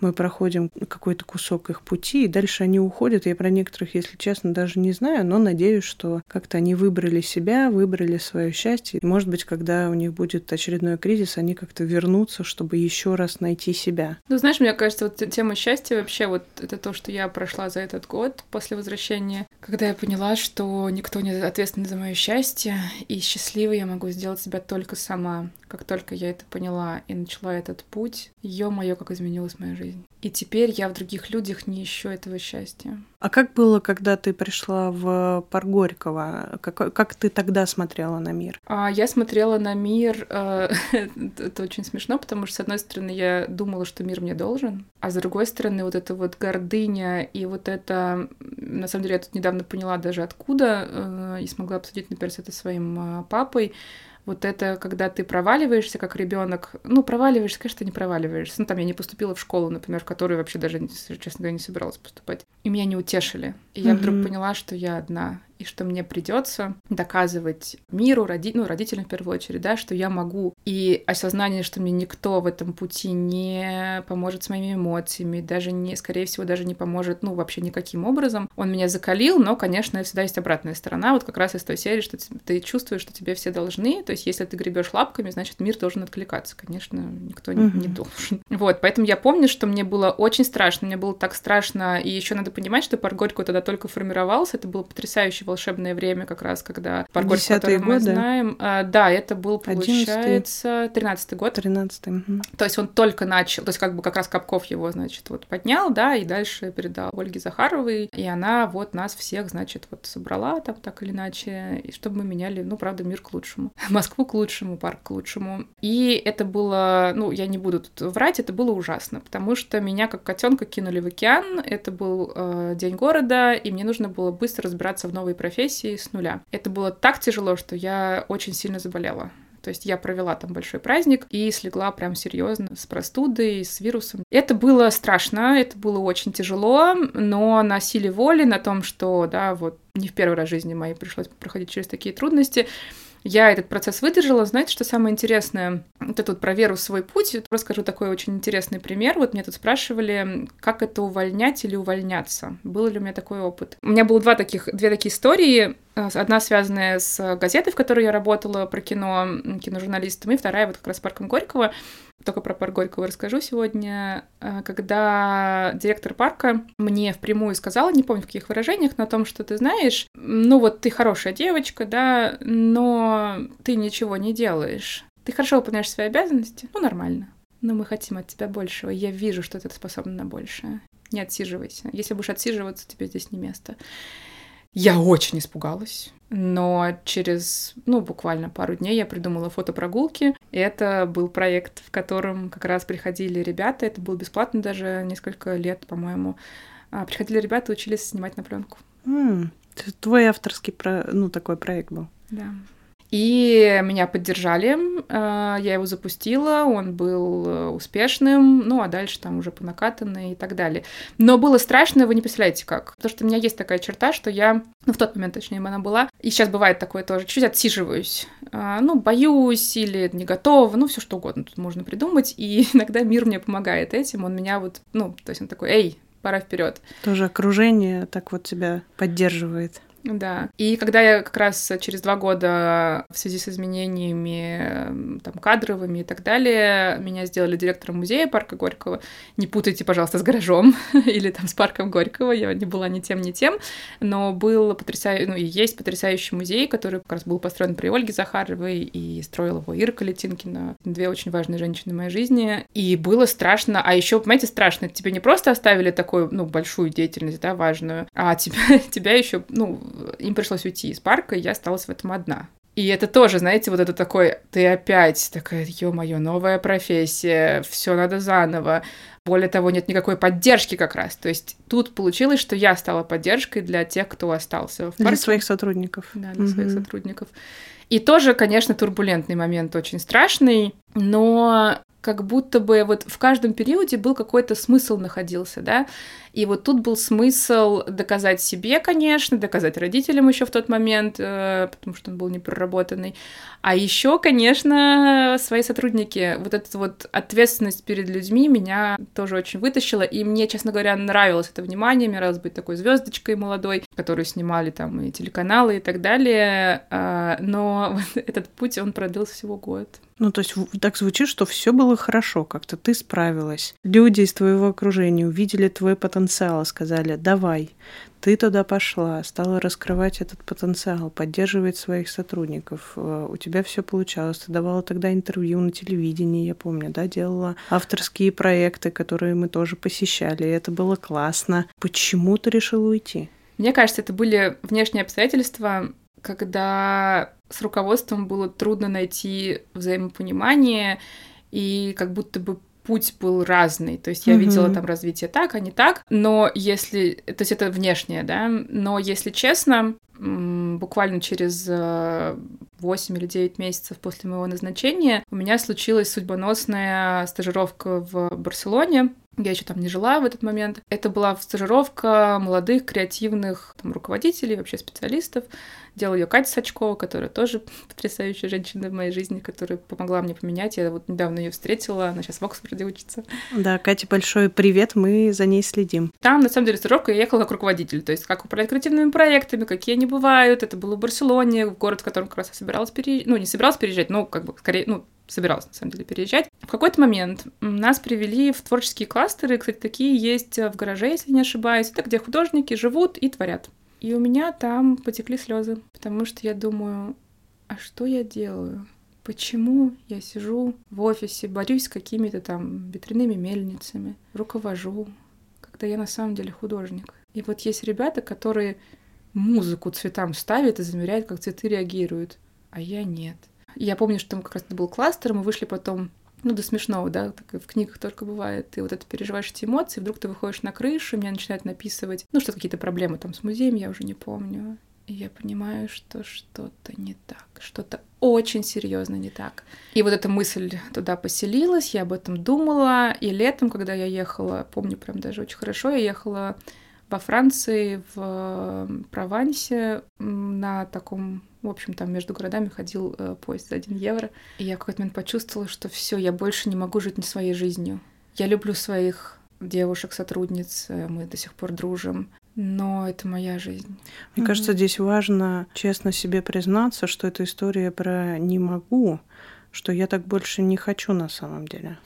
A: мы проходим какой-то кусок их пути, и дальше они уходят. Я про некоторых, если честно, даже не знаю, но надеюсь, что как-то они выбрали себя, выбрали свое счастье. И, может быть, когда у них будет очередной кризис, они как-то вернутся, чтобы еще раз найти себя.
B: Ну, знаешь, мне кажется, вот тема счастья вообще вот это то, что я прошла за этот год после возвращения, когда я поняла, что никто не ответственен за мое счастье, и счастливой я могу сделать себя только сама. Как только я это поняла и начала этот путь, ё-моё, как изменилась моя жизнь. И теперь я в других людях не ищу этого счастья.
A: А как было, когда ты пришла в Парк Горького? Как, как ты тогда смотрела на мир?
B: А, я смотрела на мир... Э, это очень смешно, потому что, с одной стороны, я думала, что мир мне должен, а с другой стороны, вот эта вот гордыня и вот это... На самом деле, я тут недавно поняла даже откуда, э, и смогла обсудить, например, это своим э, папой, вот это, когда ты проваливаешься как ребенок, ну, проваливаешься, конечно, не проваливаешься. Ну, там я не поступила в школу, например, в которую вообще даже, честно говоря, не собиралась поступать. И меня не утешили. И я mm-hmm. вдруг поняла, что я одна и что мне придется доказывать миру, роди... ну, родителям в первую очередь, да, что я могу. И осознание, что мне никто в этом пути не поможет с моими эмоциями, даже не, скорее всего, даже не поможет, ну, вообще никаким образом. Он меня закалил, но, конечно, всегда есть обратная сторона, вот как раз из той серии, что ты чувствуешь, что тебе все должны, то есть если ты гребешь лапками, значит, мир должен откликаться. Конечно, никто mm-hmm. не, не должен. Вот, поэтому я помню, что мне было очень страшно, мне было так страшно, и еще надо понимать, что Парк Горького тогда только формировался, это был потрясающий волшебное время, как раз когда Паргорь, который мы год, знаем. Да? А, да, это был, получается, 13-й год.
A: 13-й. Угу.
B: То есть он только начал, то есть как бы как раз Капков его, значит, вот поднял, да, и дальше передал Ольге Захаровой, и она вот нас всех, значит, вот собрала там так или иначе, и чтобы мы меняли, ну, правда, мир к лучшему. Москву к лучшему, парк к лучшему. И это было, ну, я не буду тут врать, это было ужасно, потому что меня как котенка кинули в океан, это был э, день города, и мне нужно было быстро разбираться в новой профессии с нуля. Это было так тяжело, что я очень сильно заболела. То есть я провела там большой праздник и слегла прям серьезно с простудой, с вирусом. Это было страшно, это было очень тяжело, но на силе воли, на том, что, да, вот не в первый раз в жизни моей пришлось проходить через такие трудности, я этот процесс выдержала. Знаете, что самое интересное? Вот это вот про веру в свой путь. Расскажу такой очень интересный пример. Вот меня тут спрашивали, как это увольнять или увольняться. Был ли у меня такой опыт? У меня было два таких, две такие истории. Одна связанная с газетой, в которой я работала, про кино, киножурналистом, и вторая вот как раз с парком Горького только про парк Горького расскажу сегодня, э, когда директор парка мне впрямую сказала, не помню в каких выражениях, но о том, что ты знаешь, ну вот ты хорошая девочка, да, но ты ничего не делаешь. Ты хорошо выполняешь свои обязанности, ну нормально. Но мы хотим от тебя большего. Я вижу, что ты способна на большее. Не отсиживайся. Если будешь отсиживаться, тебе здесь не место. Я очень испугалась. Но через, ну, буквально пару дней я придумала фотопрогулки. Это был проект, в котором как раз приходили ребята. Это было бесплатно даже несколько лет, по-моему. А, приходили ребята, учились снимать на пленку.
A: Mm, твой авторский, про... ну, такой проект был.
B: Да. И меня поддержали, э, я его запустила, он был э, успешным, ну а дальше там уже по накатанной и так далее. Но было страшно, вы не представляете как. Потому что у меня есть такая черта, что я, ну в тот момент точнее она была, и сейчас бывает такое тоже, чуть отсиживаюсь. Э, ну, боюсь или не готова, ну все что угодно тут можно придумать. И иногда мир мне помогает этим, он меня вот, ну, то есть он такой, эй, пора вперед.
A: Тоже окружение так вот тебя поддерживает.
B: Да. И когда я как раз через два года в связи с изменениями там, кадровыми и так далее, меня сделали директором музея парка Горького. Не путайте, пожалуйста, с гаражом или там с парком Горького. Я не была ни тем, ни тем. Но был потрясающий, ну и есть потрясающий музей, который как раз был построен при Ольге Захаровой и строил его Ирка Летинкина. Две очень важные женщины в моей жизни. И было страшно. А еще, понимаете, страшно. Тебе не просто оставили такую, ну, большую деятельность, да, важную, а тебя, тебя еще, ну, им пришлось уйти из парка, и я осталась в этом одна. И это тоже, знаете, вот это такой, ты опять такая, ё-моё, новая профессия, все надо заново. Более того, нет никакой поддержки как раз. То есть тут получилось, что я стала поддержкой для тех, кто остался в парке.
A: Для своих сотрудников.
B: Да, для угу. своих сотрудников. И тоже, конечно, турбулентный момент, очень страшный, но как будто бы вот в каждом периоде был какой-то смысл находился, да, и вот тут был смысл доказать себе, конечно, доказать родителям еще в тот момент, э, потому что он был непроработанный, а еще, конечно, свои сотрудники, вот эта вот ответственность перед людьми меня тоже очень вытащила, и мне, честно говоря, нравилось это внимание, мне нравилось быть такой звездочкой молодой, которую снимали там и телеканалы и так далее, а, но этот путь, он продлился всего год.
A: Ну, то есть так звучит, что все было хорошо, как-то ты справилась. Люди из твоего окружения увидели твой потенциал, сказали, давай, ты туда пошла, стала раскрывать этот потенциал, поддерживать своих сотрудников. Э, у тебя все получалось. Ты давала тогда интервью на телевидении, я помню, да, делала авторские проекты, которые мы тоже посещали. И это было классно. Почему ты решила уйти?
B: Мне кажется, это были внешние обстоятельства, когда с руководством было трудно найти взаимопонимание, и как будто бы путь был разный. То есть я mm-hmm. видела там развитие так, а не так. Но если... То есть это внешнее, да? Но если честно, буквально через 8 э, или 9 месяцев после моего назначения у меня случилась судьбоносная стажировка в Барселоне. Я еще там не жила в этот момент. Это была стажировка молодых креативных там, руководителей, вообще специалистов. Делала ее Катя Сачкова, которая тоже потрясающая женщина в моей жизни, которая помогла мне поменять. Я вот недавно ее встретила, она сейчас в Оксфорде учится.
A: Да, Катя, большой привет, мы за ней следим.
B: Там, на самом деле, стажировка я ехала как руководитель, то есть как управлять креативными проектами, какие они бывают. Это было в Барселоне, в город, в котором как раз я собиралась переезжать. Ну, не собиралась переезжать, но как бы скорее, ну, собиралась, на самом деле, переезжать. В какой-то момент нас привели в творческие кластеры. Кстати, такие есть в гараже, если не ошибаюсь. Это где художники живут и творят. И у меня там потекли слезы, потому что я думаю, а что я делаю? Почему я сижу в офисе, борюсь с какими-то там ветряными мельницами, руковожу, когда я на самом деле художник? И вот есть ребята, которые музыку цветам ставят и замеряют, как цветы реагируют, а я нет. Я помню, что там как раз был кластер, мы вышли потом ну, до смешного, да, так в книгах только бывает. Ты вот это переживаешь эти эмоции, вдруг ты выходишь на крышу, меня начинают написывать, ну, что какие-то проблемы там с музеем, я уже не помню. И я понимаю, что что-то не так, что-то очень серьезно не так. И вот эта мысль туда поселилась, я об этом думала. И летом, когда я ехала, помню прям даже очень хорошо, я ехала во Франции, в Провансе на таком в общем, там между городами ходил э, поезд за 1 евро. И я в какой-то момент почувствовала, что все, я больше не могу жить не своей жизнью. Я люблю своих девушек, сотрудниц, э, мы до сих пор дружим, но это моя жизнь.
A: Мне mm-hmm. кажется, здесь важно честно себе признаться, что эта история про «не могу», что я так больше не хочу на самом деле.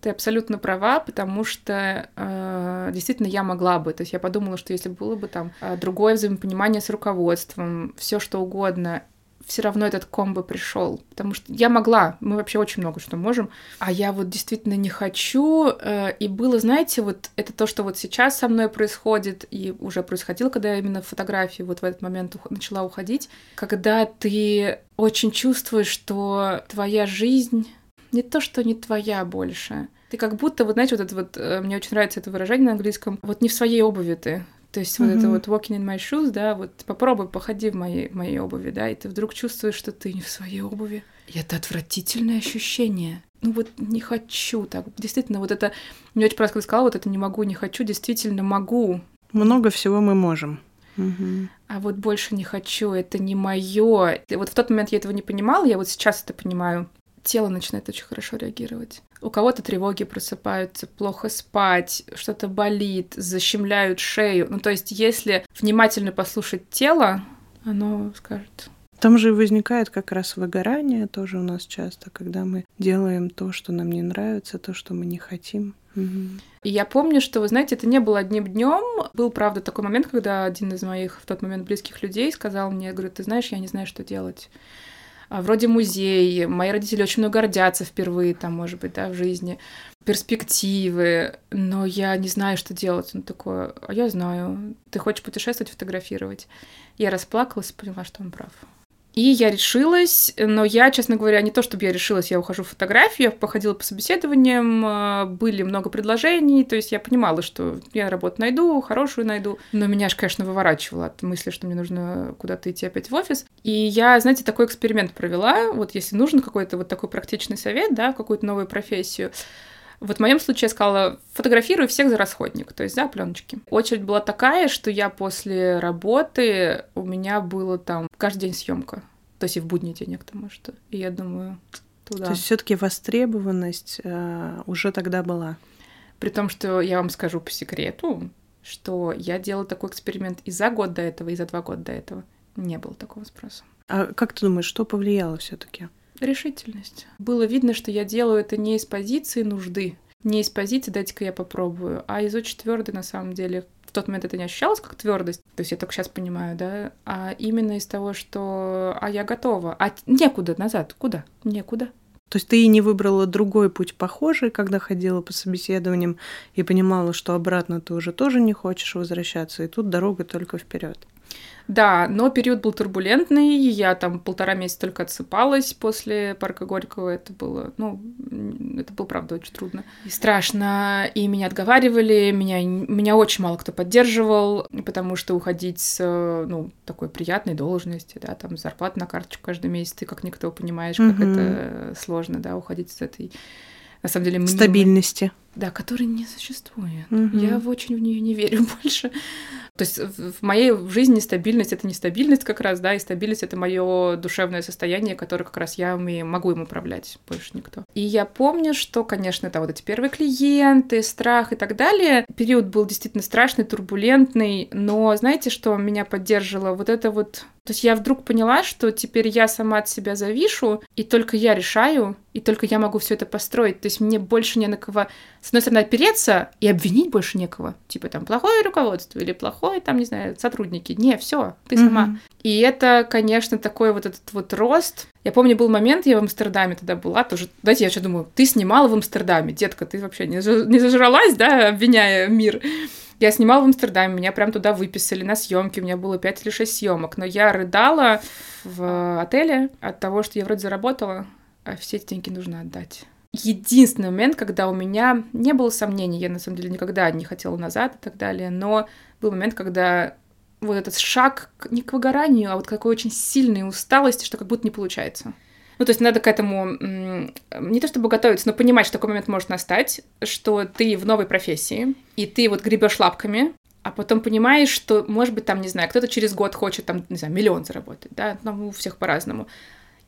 B: Ты абсолютно права, потому что э, действительно я могла бы. То есть я подумала, что если было бы там э, другое взаимопонимание с руководством, все что угодно, все равно этот комбо пришел. Потому что я могла, мы вообще очень много что можем, а я вот действительно не хочу. Э, и было, знаете, вот это то, что вот сейчас со мной происходит, и уже происходило, когда я именно в фотографии вот в этот момент начала уходить, когда ты очень чувствуешь, что твоя жизнь не то, что не твоя больше. Ты как будто, вот знаете, вот это вот, э, мне очень нравится это выражение на английском, вот не в своей обуви ты. То есть mm-hmm. вот это вот walking in my shoes, да, вот попробуй, походи в моей, моей обуви, да, и ты вдруг чувствуешь, что ты не в своей обуви. И это отвратительное ощущение. Ну вот не хочу так. Действительно, вот это, мне очень просто сказала, вот это не могу, не хочу, действительно могу.
A: Много всего мы можем.
B: Угу. А вот больше не хочу, это не мое. Вот в тот момент я этого не понимала, я вот сейчас это понимаю тело начинает очень хорошо реагировать. У кого-то тревоги просыпаются, плохо спать, что-то болит, защемляют шею. Ну, то есть, если внимательно послушать тело, оно скажет,
A: там же возникает как раз выгорание тоже у нас часто, когда мы делаем то, что нам не нравится, то, что мы не хотим. Угу.
B: И я помню, что, вы знаете, это не было одним днем. Был, правда, такой момент, когда один из моих в тот момент близких людей сказал мне, говорит, ты знаешь, я не знаю, что делать. А вроде музей, мои родители очень много гордятся впервые, там, может быть, да, в жизни, перспективы, но я не знаю, что делать. Он такой, а я знаю, ты хочешь путешествовать, фотографировать. Я расплакалась и поняла, что он прав. И я решилась, но я, честно говоря, не то чтобы я решилась, я ухожу в фотографию, я походила по собеседованиям, э, были много предложений, то есть я понимала, что я работу найду, хорошую найду, но меня же, конечно, выворачивало от мысли, что мне нужно куда-то идти опять в офис. И я, знаете, такой эксперимент провела, вот если нужен какой-то вот такой практичный совет, да, какую-то новую профессию, вот в моем случае я сказала, фотографирую всех за расходник, то есть за пленочки. Очередь была такая, что я после работы, у меня было там каждый день съемка. То есть и в будний день к тому что. И я думаю, туда.
A: То есть все-таки востребованность э, уже тогда была.
B: При том, что я вам скажу по секрету, что я делала такой эксперимент и за год до этого, и за два года до этого. Не было такого спроса.
A: А как ты думаешь, что повлияло все-таки?
B: Решительность. Было видно, что я делаю это не из позиции нужды, не из позиции «дайте-ка я попробую», а из очень твердой на самом деле. В тот момент это не ощущалось как твердость, то есть я только сейчас понимаю, да, а именно из того, что «а я готова», а некуда назад, куда? Некуда.
A: То есть ты и не выбрала другой путь похожий, когда ходила по собеседованиям и понимала, что обратно ты уже тоже не хочешь возвращаться, и тут дорога только вперед.
B: Да, но период был турбулентный, я там полтора месяца только отсыпалась после парка Горького, это было, ну, это было, правда, очень трудно. И страшно, и меня отговаривали, меня, меня очень мало кто поддерживал, потому что уходить с, ну, такой приятной должности, да, там, зарплата на карточку каждый месяц, ты как никто понимаешь, как mm-hmm. это сложно, да, уходить с этой на самом деле...
A: Стабильности.
B: Да, которой не существует. Угу. Я очень в нее не верю больше. То есть в моей жизни стабильность это не стабильность как раз, да, и стабильность это мое душевное состояние, которое как раз я могу им управлять, больше никто. И я помню, что, конечно, это вот эти первые клиенты, страх и так далее. Период был действительно страшный, турбулентный, но знаете, что меня поддерживало? Вот это вот то есть я вдруг поняла, что теперь я сама от себя завишу, и только я решаю, и только я могу все это построить. То есть мне больше не на кого, с одной стороны, опереться и обвинить больше некого. Типа там плохое руководство или плохое, там, не знаю, сотрудники. Не, все, ты сама. Mm-hmm. И это, конечно, такой вот этот вот рост. Я помню, был момент, я в Амстердаме тогда была, тоже, знаете, я что думаю, ты снимала в Амстердаме, детка, ты вообще не, не зажралась, да, обвиняя мир. Я снимала в Амстердаме, меня прям туда выписали на съемки, у меня было 5 или 6 съемок, но я рыдала в отеле от того, что я вроде заработала, а все эти деньги нужно отдать. Единственный момент, когда у меня не было сомнений, я на самом деле никогда не хотела назад и так далее, но был момент, когда вот этот шаг не к выгоранию, а вот к какой очень сильной усталости, что как будто не получается. Ну, то есть надо к этому не то чтобы готовиться, но понимать, что такой момент может настать, что ты в новой профессии, и ты вот гребешь лапками, а потом понимаешь, что, может быть, там, не знаю, кто-то через год хочет, там, не знаю, миллион заработать, да, там у всех по-разному.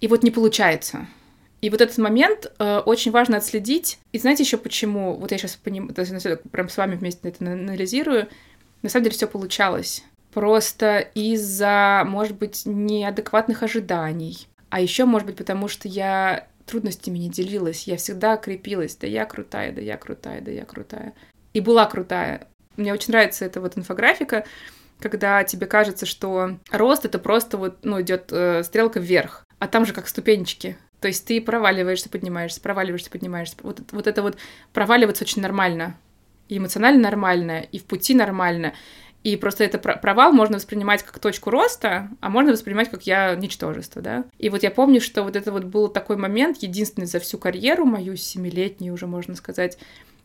B: И вот не получается. И вот этот момент э, очень важно отследить. И знаете еще почему? Вот я сейчас поним... прям с вами вместе это анализирую. На самом деле все получалось. Просто из-за, может быть, неадекватных ожиданий, а еще, может быть, потому что я трудностями не делилась. Я всегда крепилась. Да я крутая, да я крутая, да я крутая. И была крутая. Мне очень нравится эта вот инфографика, когда тебе кажется, что рост это просто вот, ну, идет э, стрелка вверх, а там же как ступенечки. То есть ты проваливаешься, поднимаешься, проваливаешься, поднимаешься. Вот, вот это вот проваливаться очень нормально. И эмоционально нормально, и в пути нормально. И просто это провал можно воспринимать как точку роста, а можно воспринимать как я ничтожество, да. И вот я помню, что вот это вот был такой момент, единственный за всю карьеру мою, семилетнюю уже, можно сказать,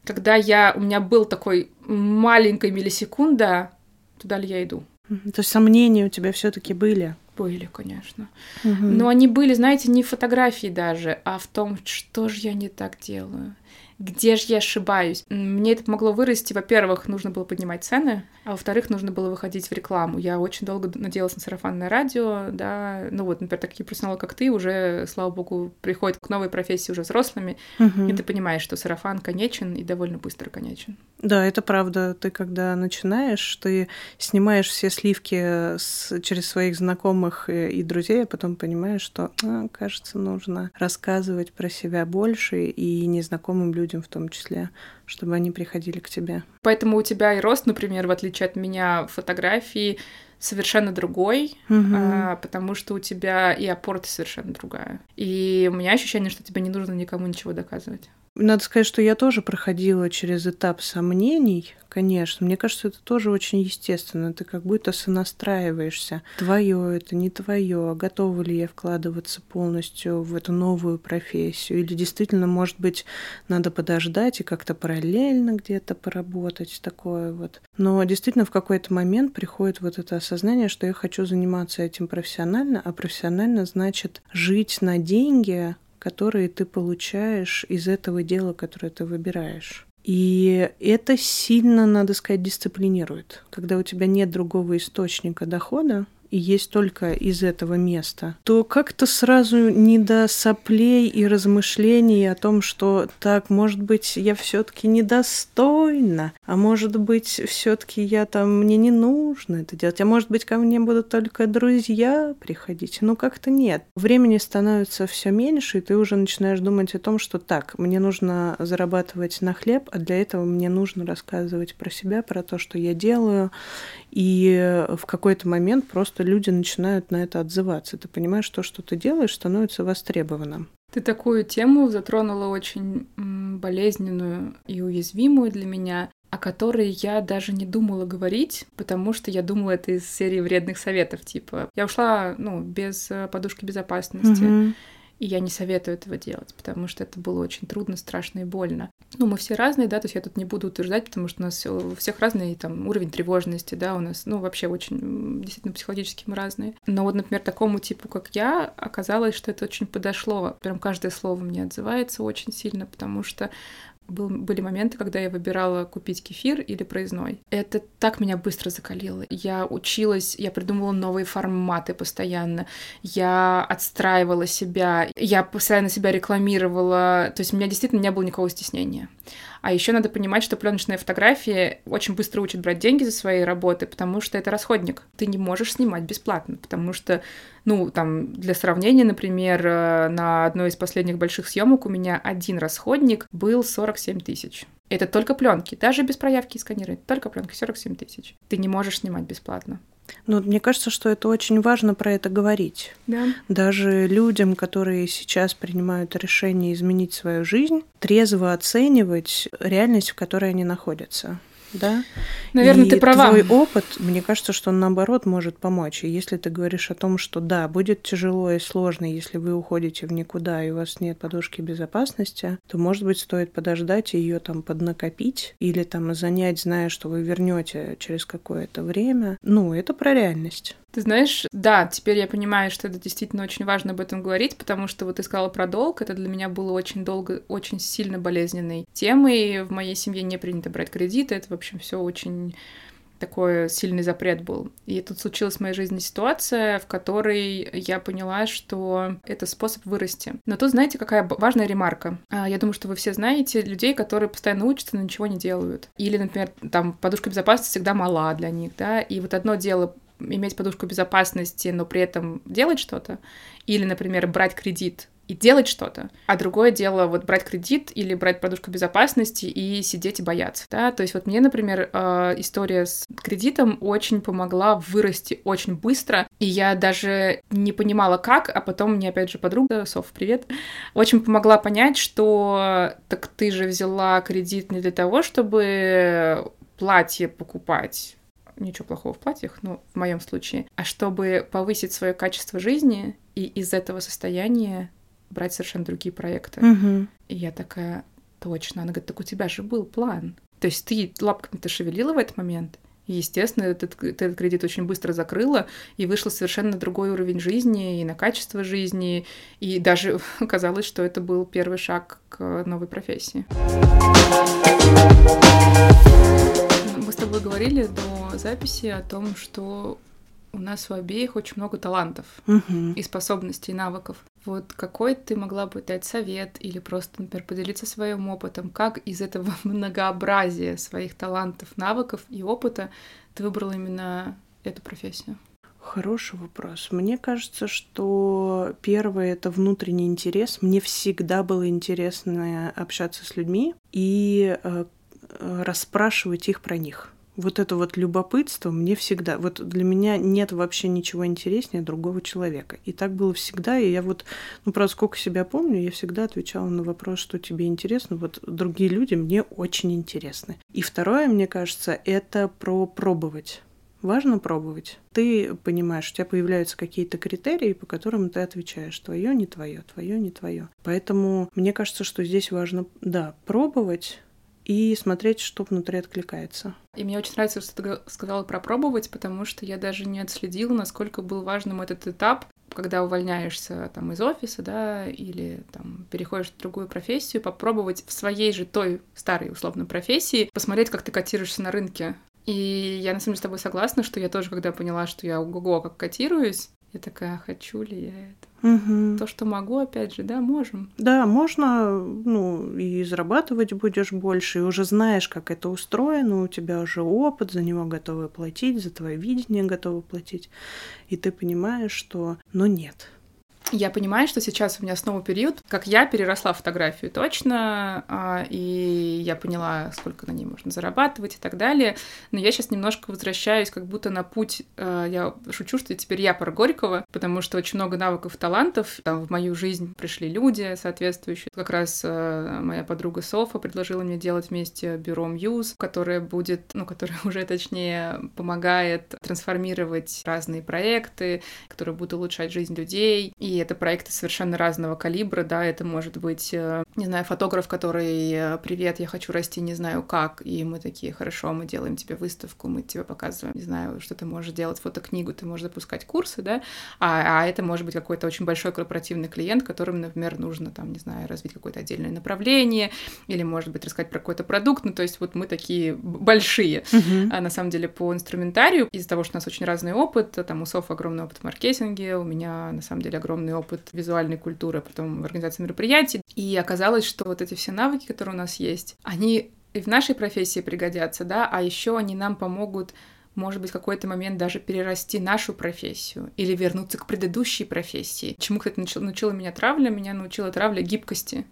B: когда я, у меня был такой маленькая миллисекунда, туда ли я иду.
A: То есть сомнения у тебя все таки были?
B: Были, конечно. Угу. Но они были, знаете, не в фотографии даже, а в том, что же я не так делаю где же я ошибаюсь? Мне это могло вырасти. Во-первых, нужно было поднимать цены, а во-вторых, нужно было выходить в рекламу. Я очень долго надеялась на сарафанное радио, да. Ну вот, например, такие профессионалы, как ты, уже, слава богу, приходят к новой профессии уже взрослыми, угу. и ты понимаешь, что сарафан конечен и довольно быстро конечен.
A: Да, это правда. Ты когда начинаешь, ты снимаешь все сливки с, через своих знакомых и, и друзей, а потом понимаешь, что, а, кажется, нужно рассказывать про себя больше и незнакомым людям людям в том числе, чтобы они приходили к тебе.
B: Поэтому у тебя и рост, например, в отличие от меня, фотографии совершенно другой, угу. а, потому что у тебя и опора совершенно другая. И у меня ощущение, что тебе не нужно никому ничего доказывать.
A: Надо сказать, что я тоже проходила через этап сомнений, конечно. Мне кажется, это тоже очень естественно. Ты как будто сонастраиваешься. Твое это, не твое. Готова ли я вкладываться полностью в эту новую профессию? Или действительно, может быть, надо подождать и как-то параллельно где-то поработать такое вот. Но действительно в какой-то момент приходит вот это осознание, что я хочу заниматься этим профессионально, а профессионально значит жить на деньги, которые ты получаешь из этого дела, которое ты выбираешь. И это сильно, надо сказать, дисциплинирует. Когда у тебя нет другого источника дохода, и есть только из этого места, то как-то сразу не до соплей и размышлений о том, что так, может быть, я все-таки недостойна, а может быть, все-таки я там, мне не нужно это делать, а может быть, ко мне будут только друзья приходить. Ну, как-то нет. Времени становится все меньше, и ты уже начинаешь думать о том, что так, мне нужно зарабатывать на хлеб, а для этого мне нужно рассказывать про себя, про то, что я делаю, и в какой-то момент просто люди начинают на это отзываться. Ты понимаешь, то, что ты делаешь, становится востребованным.
B: Ты такую тему затронула очень болезненную и уязвимую для меня, о которой я даже не думала говорить, потому что я думала это из серии вредных советов, типа я ушла, ну, без э, подушки безопасности. Mm-hmm и я не советую этого делать, потому что это было очень трудно, страшно и больно. Ну, мы все разные, да, то есть я тут не буду утверждать, потому что у нас у всех разный там уровень тревожности, да, у нас, ну, вообще очень, действительно, психологически мы разные. Но вот, например, такому типу, как я, оказалось, что это очень подошло. Прям каждое слово мне отзывается очень сильно, потому что был, были моменты, когда я выбирала купить кефир или проездной. Это так меня быстро закалило. Я училась, я придумывала новые форматы постоянно. Я отстраивала себя, я постоянно себя рекламировала. То есть у меня действительно не было никакого стеснения. А еще надо понимать, что пленочная фотография очень быстро учит брать деньги за свои работы, потому что это расходник. Ты не можешь снимать бесплатно, потому что, ну, там, для сравнения, например, э, на одной из последних больших съемок у меня один расходник был 47 тысяч. Это только пленки, даже без проявки и сканирования, только пленки 47 тысяч. Ты не можешь снимать бесплатно.
A: Ну, мне кажется, что это очень важно про это говорить.
B: Да.
A: Даже людям, которые сейчас принимают решение изменить свою жизнь, трезво оценивать реальность, в которой они находятся да?
B: Наверное, и ты права.
A: Твой опыт, мне кажется, что он наоборот может помочь. И если ты говоришь о том, что да, будет тяжело и сложно, если вы уходите в никуда и у вас нет подушки безопасности, то, может быть, стоит подождать и ее там поднакопить или там занять, зная, что вы вернете через какое-то время. Ну, это про реальность.
B: Ты знаешь, да, теперь я понимаю, что это действительно очень важно об этом говорить, потому что вот ты сказала про долг, это для меня было очень долго, очень сильно болезненной темой. В моей семье не принято брать кредиты, это, в общем, все очень такой сильный запрет был. И тут случилась в моей жизни ситуация, в которой я поняла, что это способ вырасти. Но тут, знаете, какая важная ремарка. А, я думаю, что вы все знаете людей, которые постоянно учатся, но ничего не делают. Или, например, там подушка безопасности всегда мала для них, да, и вот одно дело иметь подушку безопасности, но при этом делать что-то, или, например, брать кредит и делать что-то. А другое дело вот брать кредит или брать подушку безопасности и сидеть и бояться, да. То есть вот мне, например, э, история с кредитом очень помогла вырасти очень быстро, и я даже не понимала как, а потом мне опять же подруга, Соф, привет, очень помогла понять, что так ты же взяла кредит не для того, чтобы платье покупать, ничего плохого в платьях, ну, в моем случае, а чтобы повысить свое качество жизни и из этого состояния брать совершенно другие проекты.
A: Угу.
B: И я такая, точно. Она говорит, так у тебя же был план. То есть ты лапками-то шевелила в этот момент? естественно, этот, этот кредит очень быстро закрыла и вышла совершенно другой уровень жизни и на качество жизни. И даже казалось, что это был первый шаг к новой профессии. Тобой говорили до записи о том, что у нас у обеих очень много талантов
A: угу.
B: и способностей, и навыков. Вот какой ты могла бы дать совет или просто, например, поделиться своим опытом, как из этого многообразия своих талантов, навыков и опыта ты выбрала именно эту профессию?
A: Хороший вопрос. Мне кажется, что первое это внутренний интерес. Мне всегда было интересно общаться с людьми и э расспрашивать их про них вот это вот любопытство мне всегда, вот для меня нет вообще ничего интереснее другого человека. И так было всегда, и я вот, ну, правда, сколько себя помню, я всегда отвечала на вопрос, что тебе интересно, вот другие люди мне очень интересны. И второе, мне кажется, это про пробовать. Важно пробовать. Ты понимаешь, у тебя появляются какие-то критерии, по которым ты отвечаешь. Твое, не твое, твое, не твое. Поэтому мне кажется, что здесь важно, да, пробовать, и смотреть, что внутри откликается.
B: И мне очень нравится, что ты сказала про пробовать, потому что я даже не отследила, насколько был важным этот этап, когда увольняешься там из офиса, да, или там переходишь в другую профессию, попробовать в своей же той старой условно профессии посмотреть, как ты котируешься на рынке. И я на самом деле с тобой согласна, что я тоже, когда поняла, что я ого-го как котируюсь, я такая, «А хочу ли я это?
A: Угу.
B: То, что могу, опять же, да, можем.
A: Да, можно, ну, и зарабатывать будешь больше, и уже знаешь, как это устроено, у тебя уже опыт, за него готовы платить, за твое видение готовы платить, и ты понимаешь, что, ну, нет,
B: я понимаю, что сейчас у меня снова период, как я переросла фотографию точно, а, и я поняла, сколько на ней можно зарабатывать и так далее. Но я сейчас немножко возвращаюсь как будто на путь, а, я шучу, что теперь я пар Горького, потому что очень много навыков, талантов. Там в мою жизнь пришли люди соответствующие. Как раз а, моя подруга Софа предложила мне делать вместе бюро Мьюз, которое будет, ну, которое уже точнее помогает трансформировать разные проекты, которые будут улучшать жизнь людей. И это проекты совершенно разного калибра, да, это может быть, э, не знаю, фотограф, который э, «Привет, я хочу расти, не знаю как», и мы такие «Хорошо, мы делаем тебе выставку, мы тебе показываем, не знаю, что ты можешь делать, фотокнигу, ты можешь запускать курсы, да, а, а это может быть какой-то очень большой корпоративный клиент, которым, например, нужно, там, не знаю, развить какое-то отдельное направление, или, может быть, рассказать про какой-то продукт, ну, то есть вот мы такие большие, uh-huh. а на самом деле по инструментарию, из-за того, что у нас очень разный опыт, там у Соф огромный опыт в маркетинге, у меня, на самом деле, огромный огромный опыт визуальной культуры, а потом в организации мероприятий. И оказалось, что вот эти все навыки, которые у нас есть, они и в нашей профессии пригодятся, да, а еще они нам помогут может быть, в какой-то момент даже перерасти нашу профессию или вернуться к предыдущей профессии. Чему, кстати, научила, научила меня травля? Меня научила травля гибкости.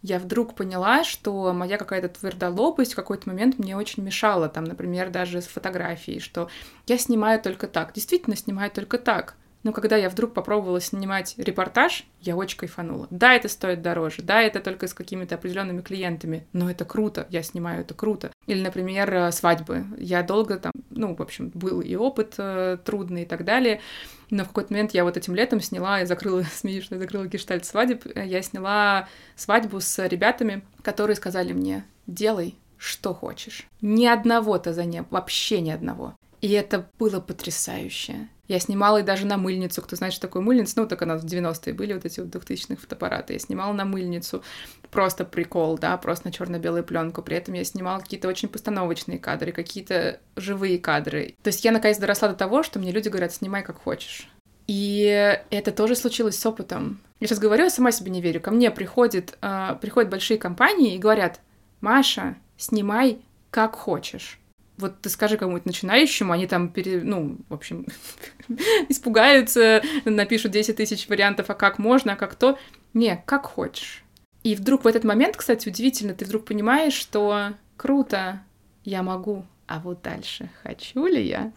B: Я вдруг поняла, что моя какая-то твердолобость в какой-то момент мне очень мешала, там, например, даже с фотографией, что я снимаю только так, действительно снимаю только так, но когда я вдруг попробовала снимать репортаж, я очень кайфанула. Да, это стоит дороже, да, это только с какими-то определенными клиентами, но это круто, я снимаю это круто. Или, например, э, свадьбы. Я долго там, ну, в общем, был и опыт э, трудный и так далее, но в какой-то момент я вот этим летом сняла и закрыла, смеюсь, что я закрыла гештальт свадеб, я сняла свадьбу с ребятами, которые сказали мне, делай, что хочешь. Ни одного-то за не, вообще ни одного. И это было потрясающе. Я снимала и даже на мыльницу. Кто знает, что такое мыльница? Ну, так у нас в 90-е были вот эти вот 2000-х фотоаппараты. Я снимала на мыльницу. Просто прикол, да, просто на черно белую пленку. При этом я снимала какие-то очень постановочные кадры, какие-то живые кадры. То есть я наконец доросла до того, что мне люди говорят, снимай как хочешь. И это тоже случилось с опытом. Я сейчас говорю, я сама себе не верю. Ко мне приходят, э, приходят большие компании и говорят, Маша, снимай как хочешь. Вот ты скажи кому-нибудь начинающему, они там, пере, ну, в общем, испугаются, напишут 10 тысяч вариантов, а как можно, а как то. Не, как хочешь. И вдруг в этот момент, кстати, удивительно, ты вдруг понимаешь, что круто, я могу, а вот дальше хочу ли я?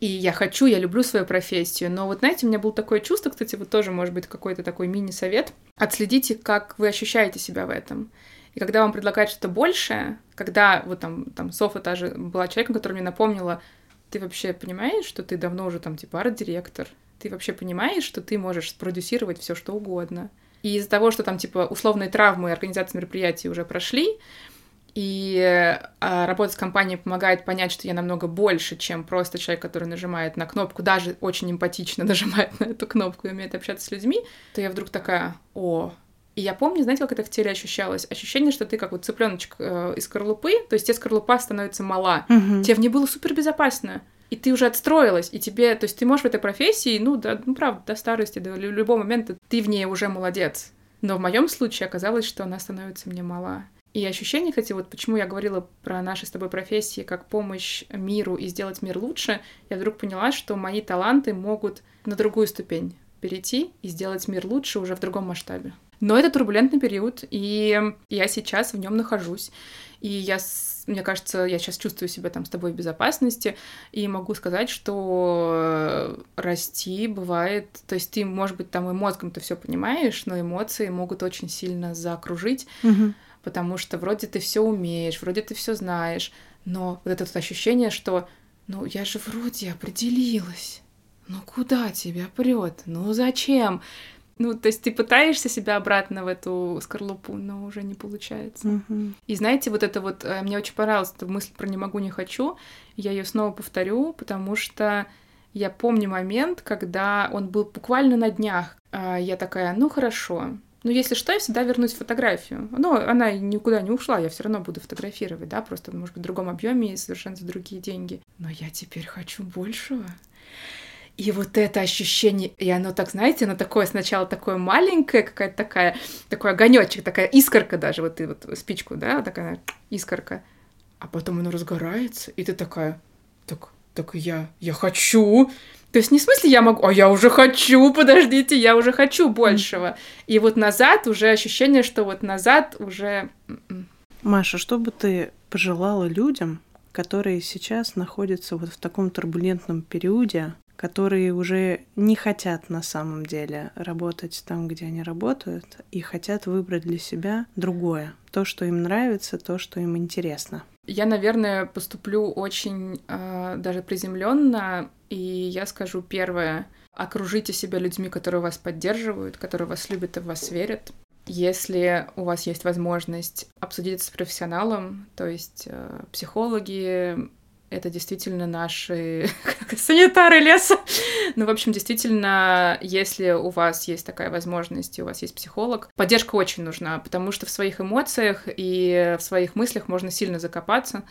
B: И я хочу, я люблю свою профессию. Но вот, знаете, у меня было такое чувство, кстати, вот тоже, может быть, какой-то такой мини-совет. Отследите, как вы ощущаете себя в этом. И когда вам предлагают что-то большее, когда вот там, там Софа та же была человеком, который мне напомнила, ты вообще понимаешь, что ты давно уже там типа арт-директор, ты вообще понимаешь, что ты можешь спродюсировать все что угодно. И из-за того, что там типа условные травмы и организация мероприятий уже прошли, И а, работа с компанией помогает понять, что я намного больше, чем просто человек, который нажимает на кнопку, даже очень эмпатично нажимает на эту кнопку и умеет общаться с людьми, то я вдруг такая, о, и я помню, знаете, как это в теле ощущалось? Ощущение, что ты как вот цыпленочек э, из скорлупы, то есть тебе скорлупа становится мала. Угу. Тебе в ней было супер безопасно. И ты уже отстроилась, и тебе, то есть ты можешь в этой профессии, ну, да, ну, правда, до старости, до любого момента ты в ней уже молодец. Но в моем случае оказалось, что она становится мне мала. И ощущение, кстати, вот почему я говорила про наши с тобой профессии как помощь миру и сделать мир лучше, я вдруг поняла, что мои таланты могут на другую ступень перейти и сделать мир лучше уже в другом масштабе. Но это турбулентный период, и я сейчас в нем нахожусь. И я, мне кажется, я сейчас чувствую себя там с тобой в безопасности, и могу сказать, что расти бывает, то есть ты, может быть, там и мозгом ты все понимаешь, но эмоции могут очень сильно закружить, угу потому что вроде ты все умеешь, вроде ты все знаешь, но вот это вот ощущение, что ну я же вроде определилась, ну куда тебя прет, ну зачем? Ну, то есть ты пытаешься себя обратно в эту скорлупу, но уже не получается. Mm-hmm. И знаете, вот это вот, э, мне очень понравилась эта мысль про «не могу, не хочу», я ее снова повторю, потому что я помню момент, когда он был буквально на днях. А, я такая, ну хорошо, но если что, я всегда вернусь в фотографию. Ну, она никуда не ушла, я все равно буду фотографировать, да, просто, может быть, в другом объеме и совершенно за другие деньги. Но я теперь хочу большего. И вот это ощущение, и оно так, знаете, оно такое сначала такое маленькое, какая-то такая, такой огонечек, такая искорка даже, вот ты вот спичку, да, вот такая искорка, а потом оно разгорается, и ты такая, так, так я, я хочу, то есть не в смысле я могу, а я уже хочу, подождите, я уже хочу большего. И вот назад уже ощущение, что вот назад уже...
A: М-м. Маша, что бы ты пожелала людям, которые сейчас находятся вот в таком турбулентном периоде, которые уже не хотят на самом деле работать там, где они работают, и хотят выбрать для себя другое, то, что им нравится, то, что им интересно.
B: Я, наверное, поступлю очень э, даже приземленно, и я скажу первое: окружите себя людьми, которые вас поддерживают, которые вас любят и в вас верят. Если у вас есть возможность обсудить это с профессионалом, то есть э, психологи, это действительно наши санитары леса. ну, в общем, действительно, если у вас есть такая возможность, и у вас есть психолог, поддержка очень нужна, потому что в своих эмоциях и в своих мыслях можно сильно закопаться.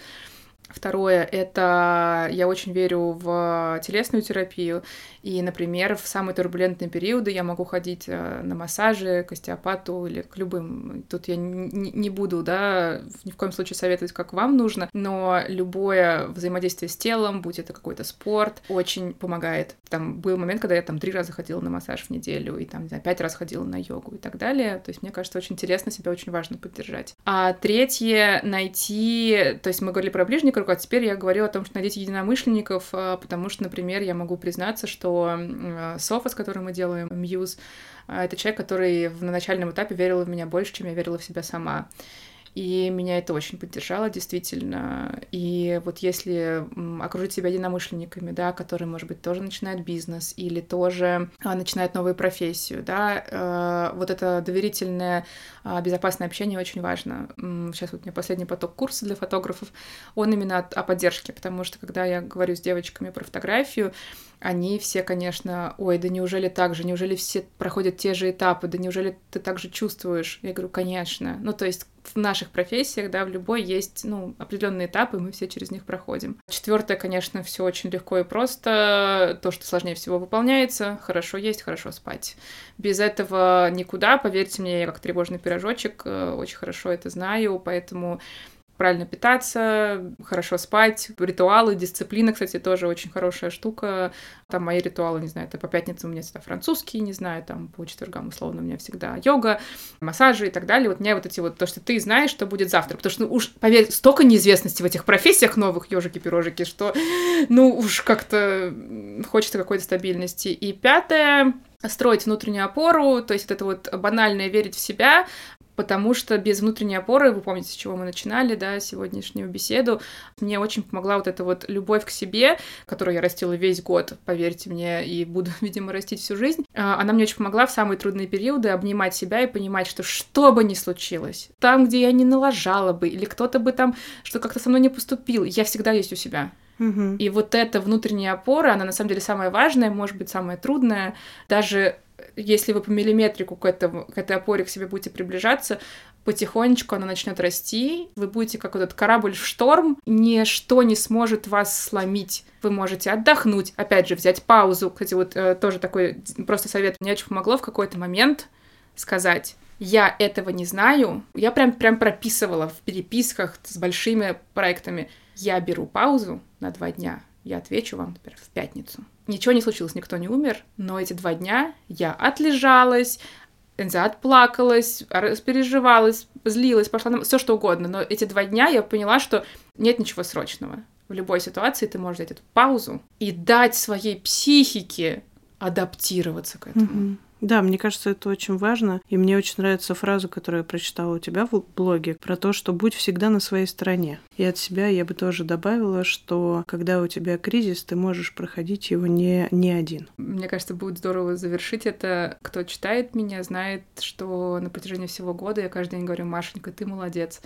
B: Второе — это я очень верю в телесную терапию, и, например, в самые турбулентные периоды я могу ходить э, на массажи к остеопату или к любым. Тут я не буду, да, ни в коем случае советовать, как вам нужно, но любое взаимодействие с телом, будь это какой-то спорт, очень помогает. Там был момент, когда я там три раза ходила на массаж в неделю, и там, не знаю, пять раз ходила на йогу и так далее. То есть мне кажется, очень интересно, себя очень важно поддержать. А третье — найти... То есть мы говорили про ближний круг, а теперь я говорю о том, что найдите единомышленников, э, потому что, например, я могу признаться, что что Софа, с которой мы делаем Мьюз, а, это человек, который на начальном этапе верил в меня больше, чем я верила в себя сама. И меня это очень поддержало, действительно. И вот если окружить себя единомышленниками, да, которые, может быть, тоже начинают бизнес или тоже а, начинают новую профессию, да, э, вот это доверительное, а, безопасное общение очень важно. Сейчас вот у меня последний поток курса для фотографов, он именно о поддержке, потому что когда я говорю с девочками про фотографию, они все, конечно, ой, да неужели так же, неужели все проходят те же этапы, да неужели ты так же чувствуешь? Я говорю, конечно. Ну, то есть в наших профессиях, да, в любой есть, ну, определенные этапы, мы все через них проходим. Четвертое, конечно, все очень легко и просто. То, что сложнее всего выполняется, хорошо есть, хорошо спать. Без этого никуда, поверьте мне, я как тревожный пирожочек, э, очень хорошо это знаю, поэтому правильно питаться, хорошо спать, ритуалы, дисциплина, кстати, тоже очень хорошая штука. Там мои ритуалы, не знаю, это по пятницам у меня всегда французский, не знаю, там по четвергам, условно, у меня всегда йога, массажи и так далее. Вот меня вот эти вот, то, что ты знаешь, что будет завтра. Потому что, ну, уж, поверь, столько неизвестности в этих профессиях новых, ежики-пирожики, что, ну, уж как-то хочется какой-то стабильности. И пятое, строить внутреннюю опору, то есть вот это вот банальное верить в себя, потому что без внутренней опоры, вы помните, с чего мы начинали, да, сегодняшнюю беседу, мне очень помогла вот эта вот любовь к себе, которую я растила весь год, поверьте мне, и буду, видимо, растить всю жизнь. А, она мне очень помогла в самые трудные периоды обнимать себя и понимать, что что бы ни случилось, там, где я не налажала бы, или кто-то бы там, что как-то со мной не поступил, я всегда есть у себя. И вот эта внутренняя опора, она на самом деле самая важная, может быть, самая трудная. Даже если вы по миллиметрику к, этому, к этой опоре к себе будете приближаться, потихонечку она начнет расти, вы будете как этот корабль в шторм, ничто не сможет вас сломить. Вы можете отдохнуть, опять же, взять паузу. Кстати, вот э, тоже такой просто совет мне очень помогло в какой-то момент сказать, я этого не знаю. Я прям, прям прописывала в переписках с большими проектами. Я беру паузу на два дня, я отвечу вам, например, в пятницу. Ничего не случилось, никто не умер, но эти два дня я отлежалась, отплакалась, распереживалась, злилась, пошла на... все что угодно. Но эти два дня я поняла, что нет ничего срочного. В любой ситуации ты можешь взять эту паузу и дать своей психике адаптироваться к этому. Mm-hmm.
A: Да, мне кажется, это очень важно. И мне очень нравится фраза, которую я прочитала у тебя в блоге, про то, что будь всегда на своей стороне. И от себя я бы тоже добавила, что когда у тебя кризис, ты можешь проходить его не, не один.
B: Мне кажется, будет здорово завершить это. Кто читает меня, знает, что на протяжении всего года я каждый день говорю, Машенька, ты молодец.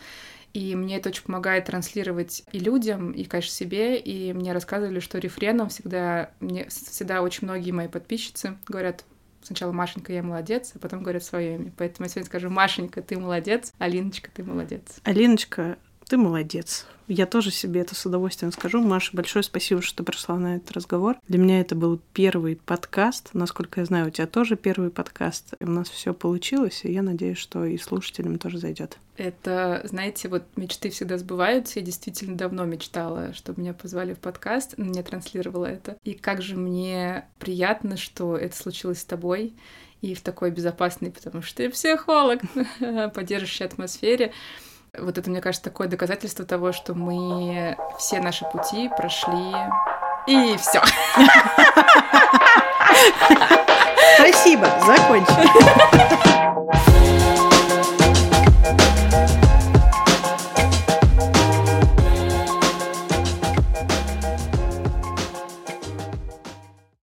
B: И мне это очень помогает транслировать и людям, и, конечно, себе. И мне рассказывали, что рефреном всегда, мне всегда очень многие мои подписчицы говорят, Сначала Машенька, я молодец, а потом говорят свое имя. Поэтому я сегодня скажу Машенька, ты молодец, Алиночка, ты молодец.
A: Алиночка, ты молодец. Я тоже себе это с удовольствием скажу. Маша, большое спасибо, что ты пришла на этот разговор. Для меня это был первый подкаст. Насколько я знаю, у тебя тоже первый подкаст. И у нас все получилось, и я надеюсь, что и слушателям тоже зайдет.
B: Это, знаете, вот мечты всегда сбываются. Я действительно давно мечтала, чтобы меня позвали в подкаст, мне транслировала это. И как же мне приятно, что это случилось с тобой и в такой безопасной, потому что ты психолог, поддерживающей атмосфере. Вот это, мне кажется, такое доказательство того, что мы все наши пути прошли. И все.
A: Спасибо, закончили.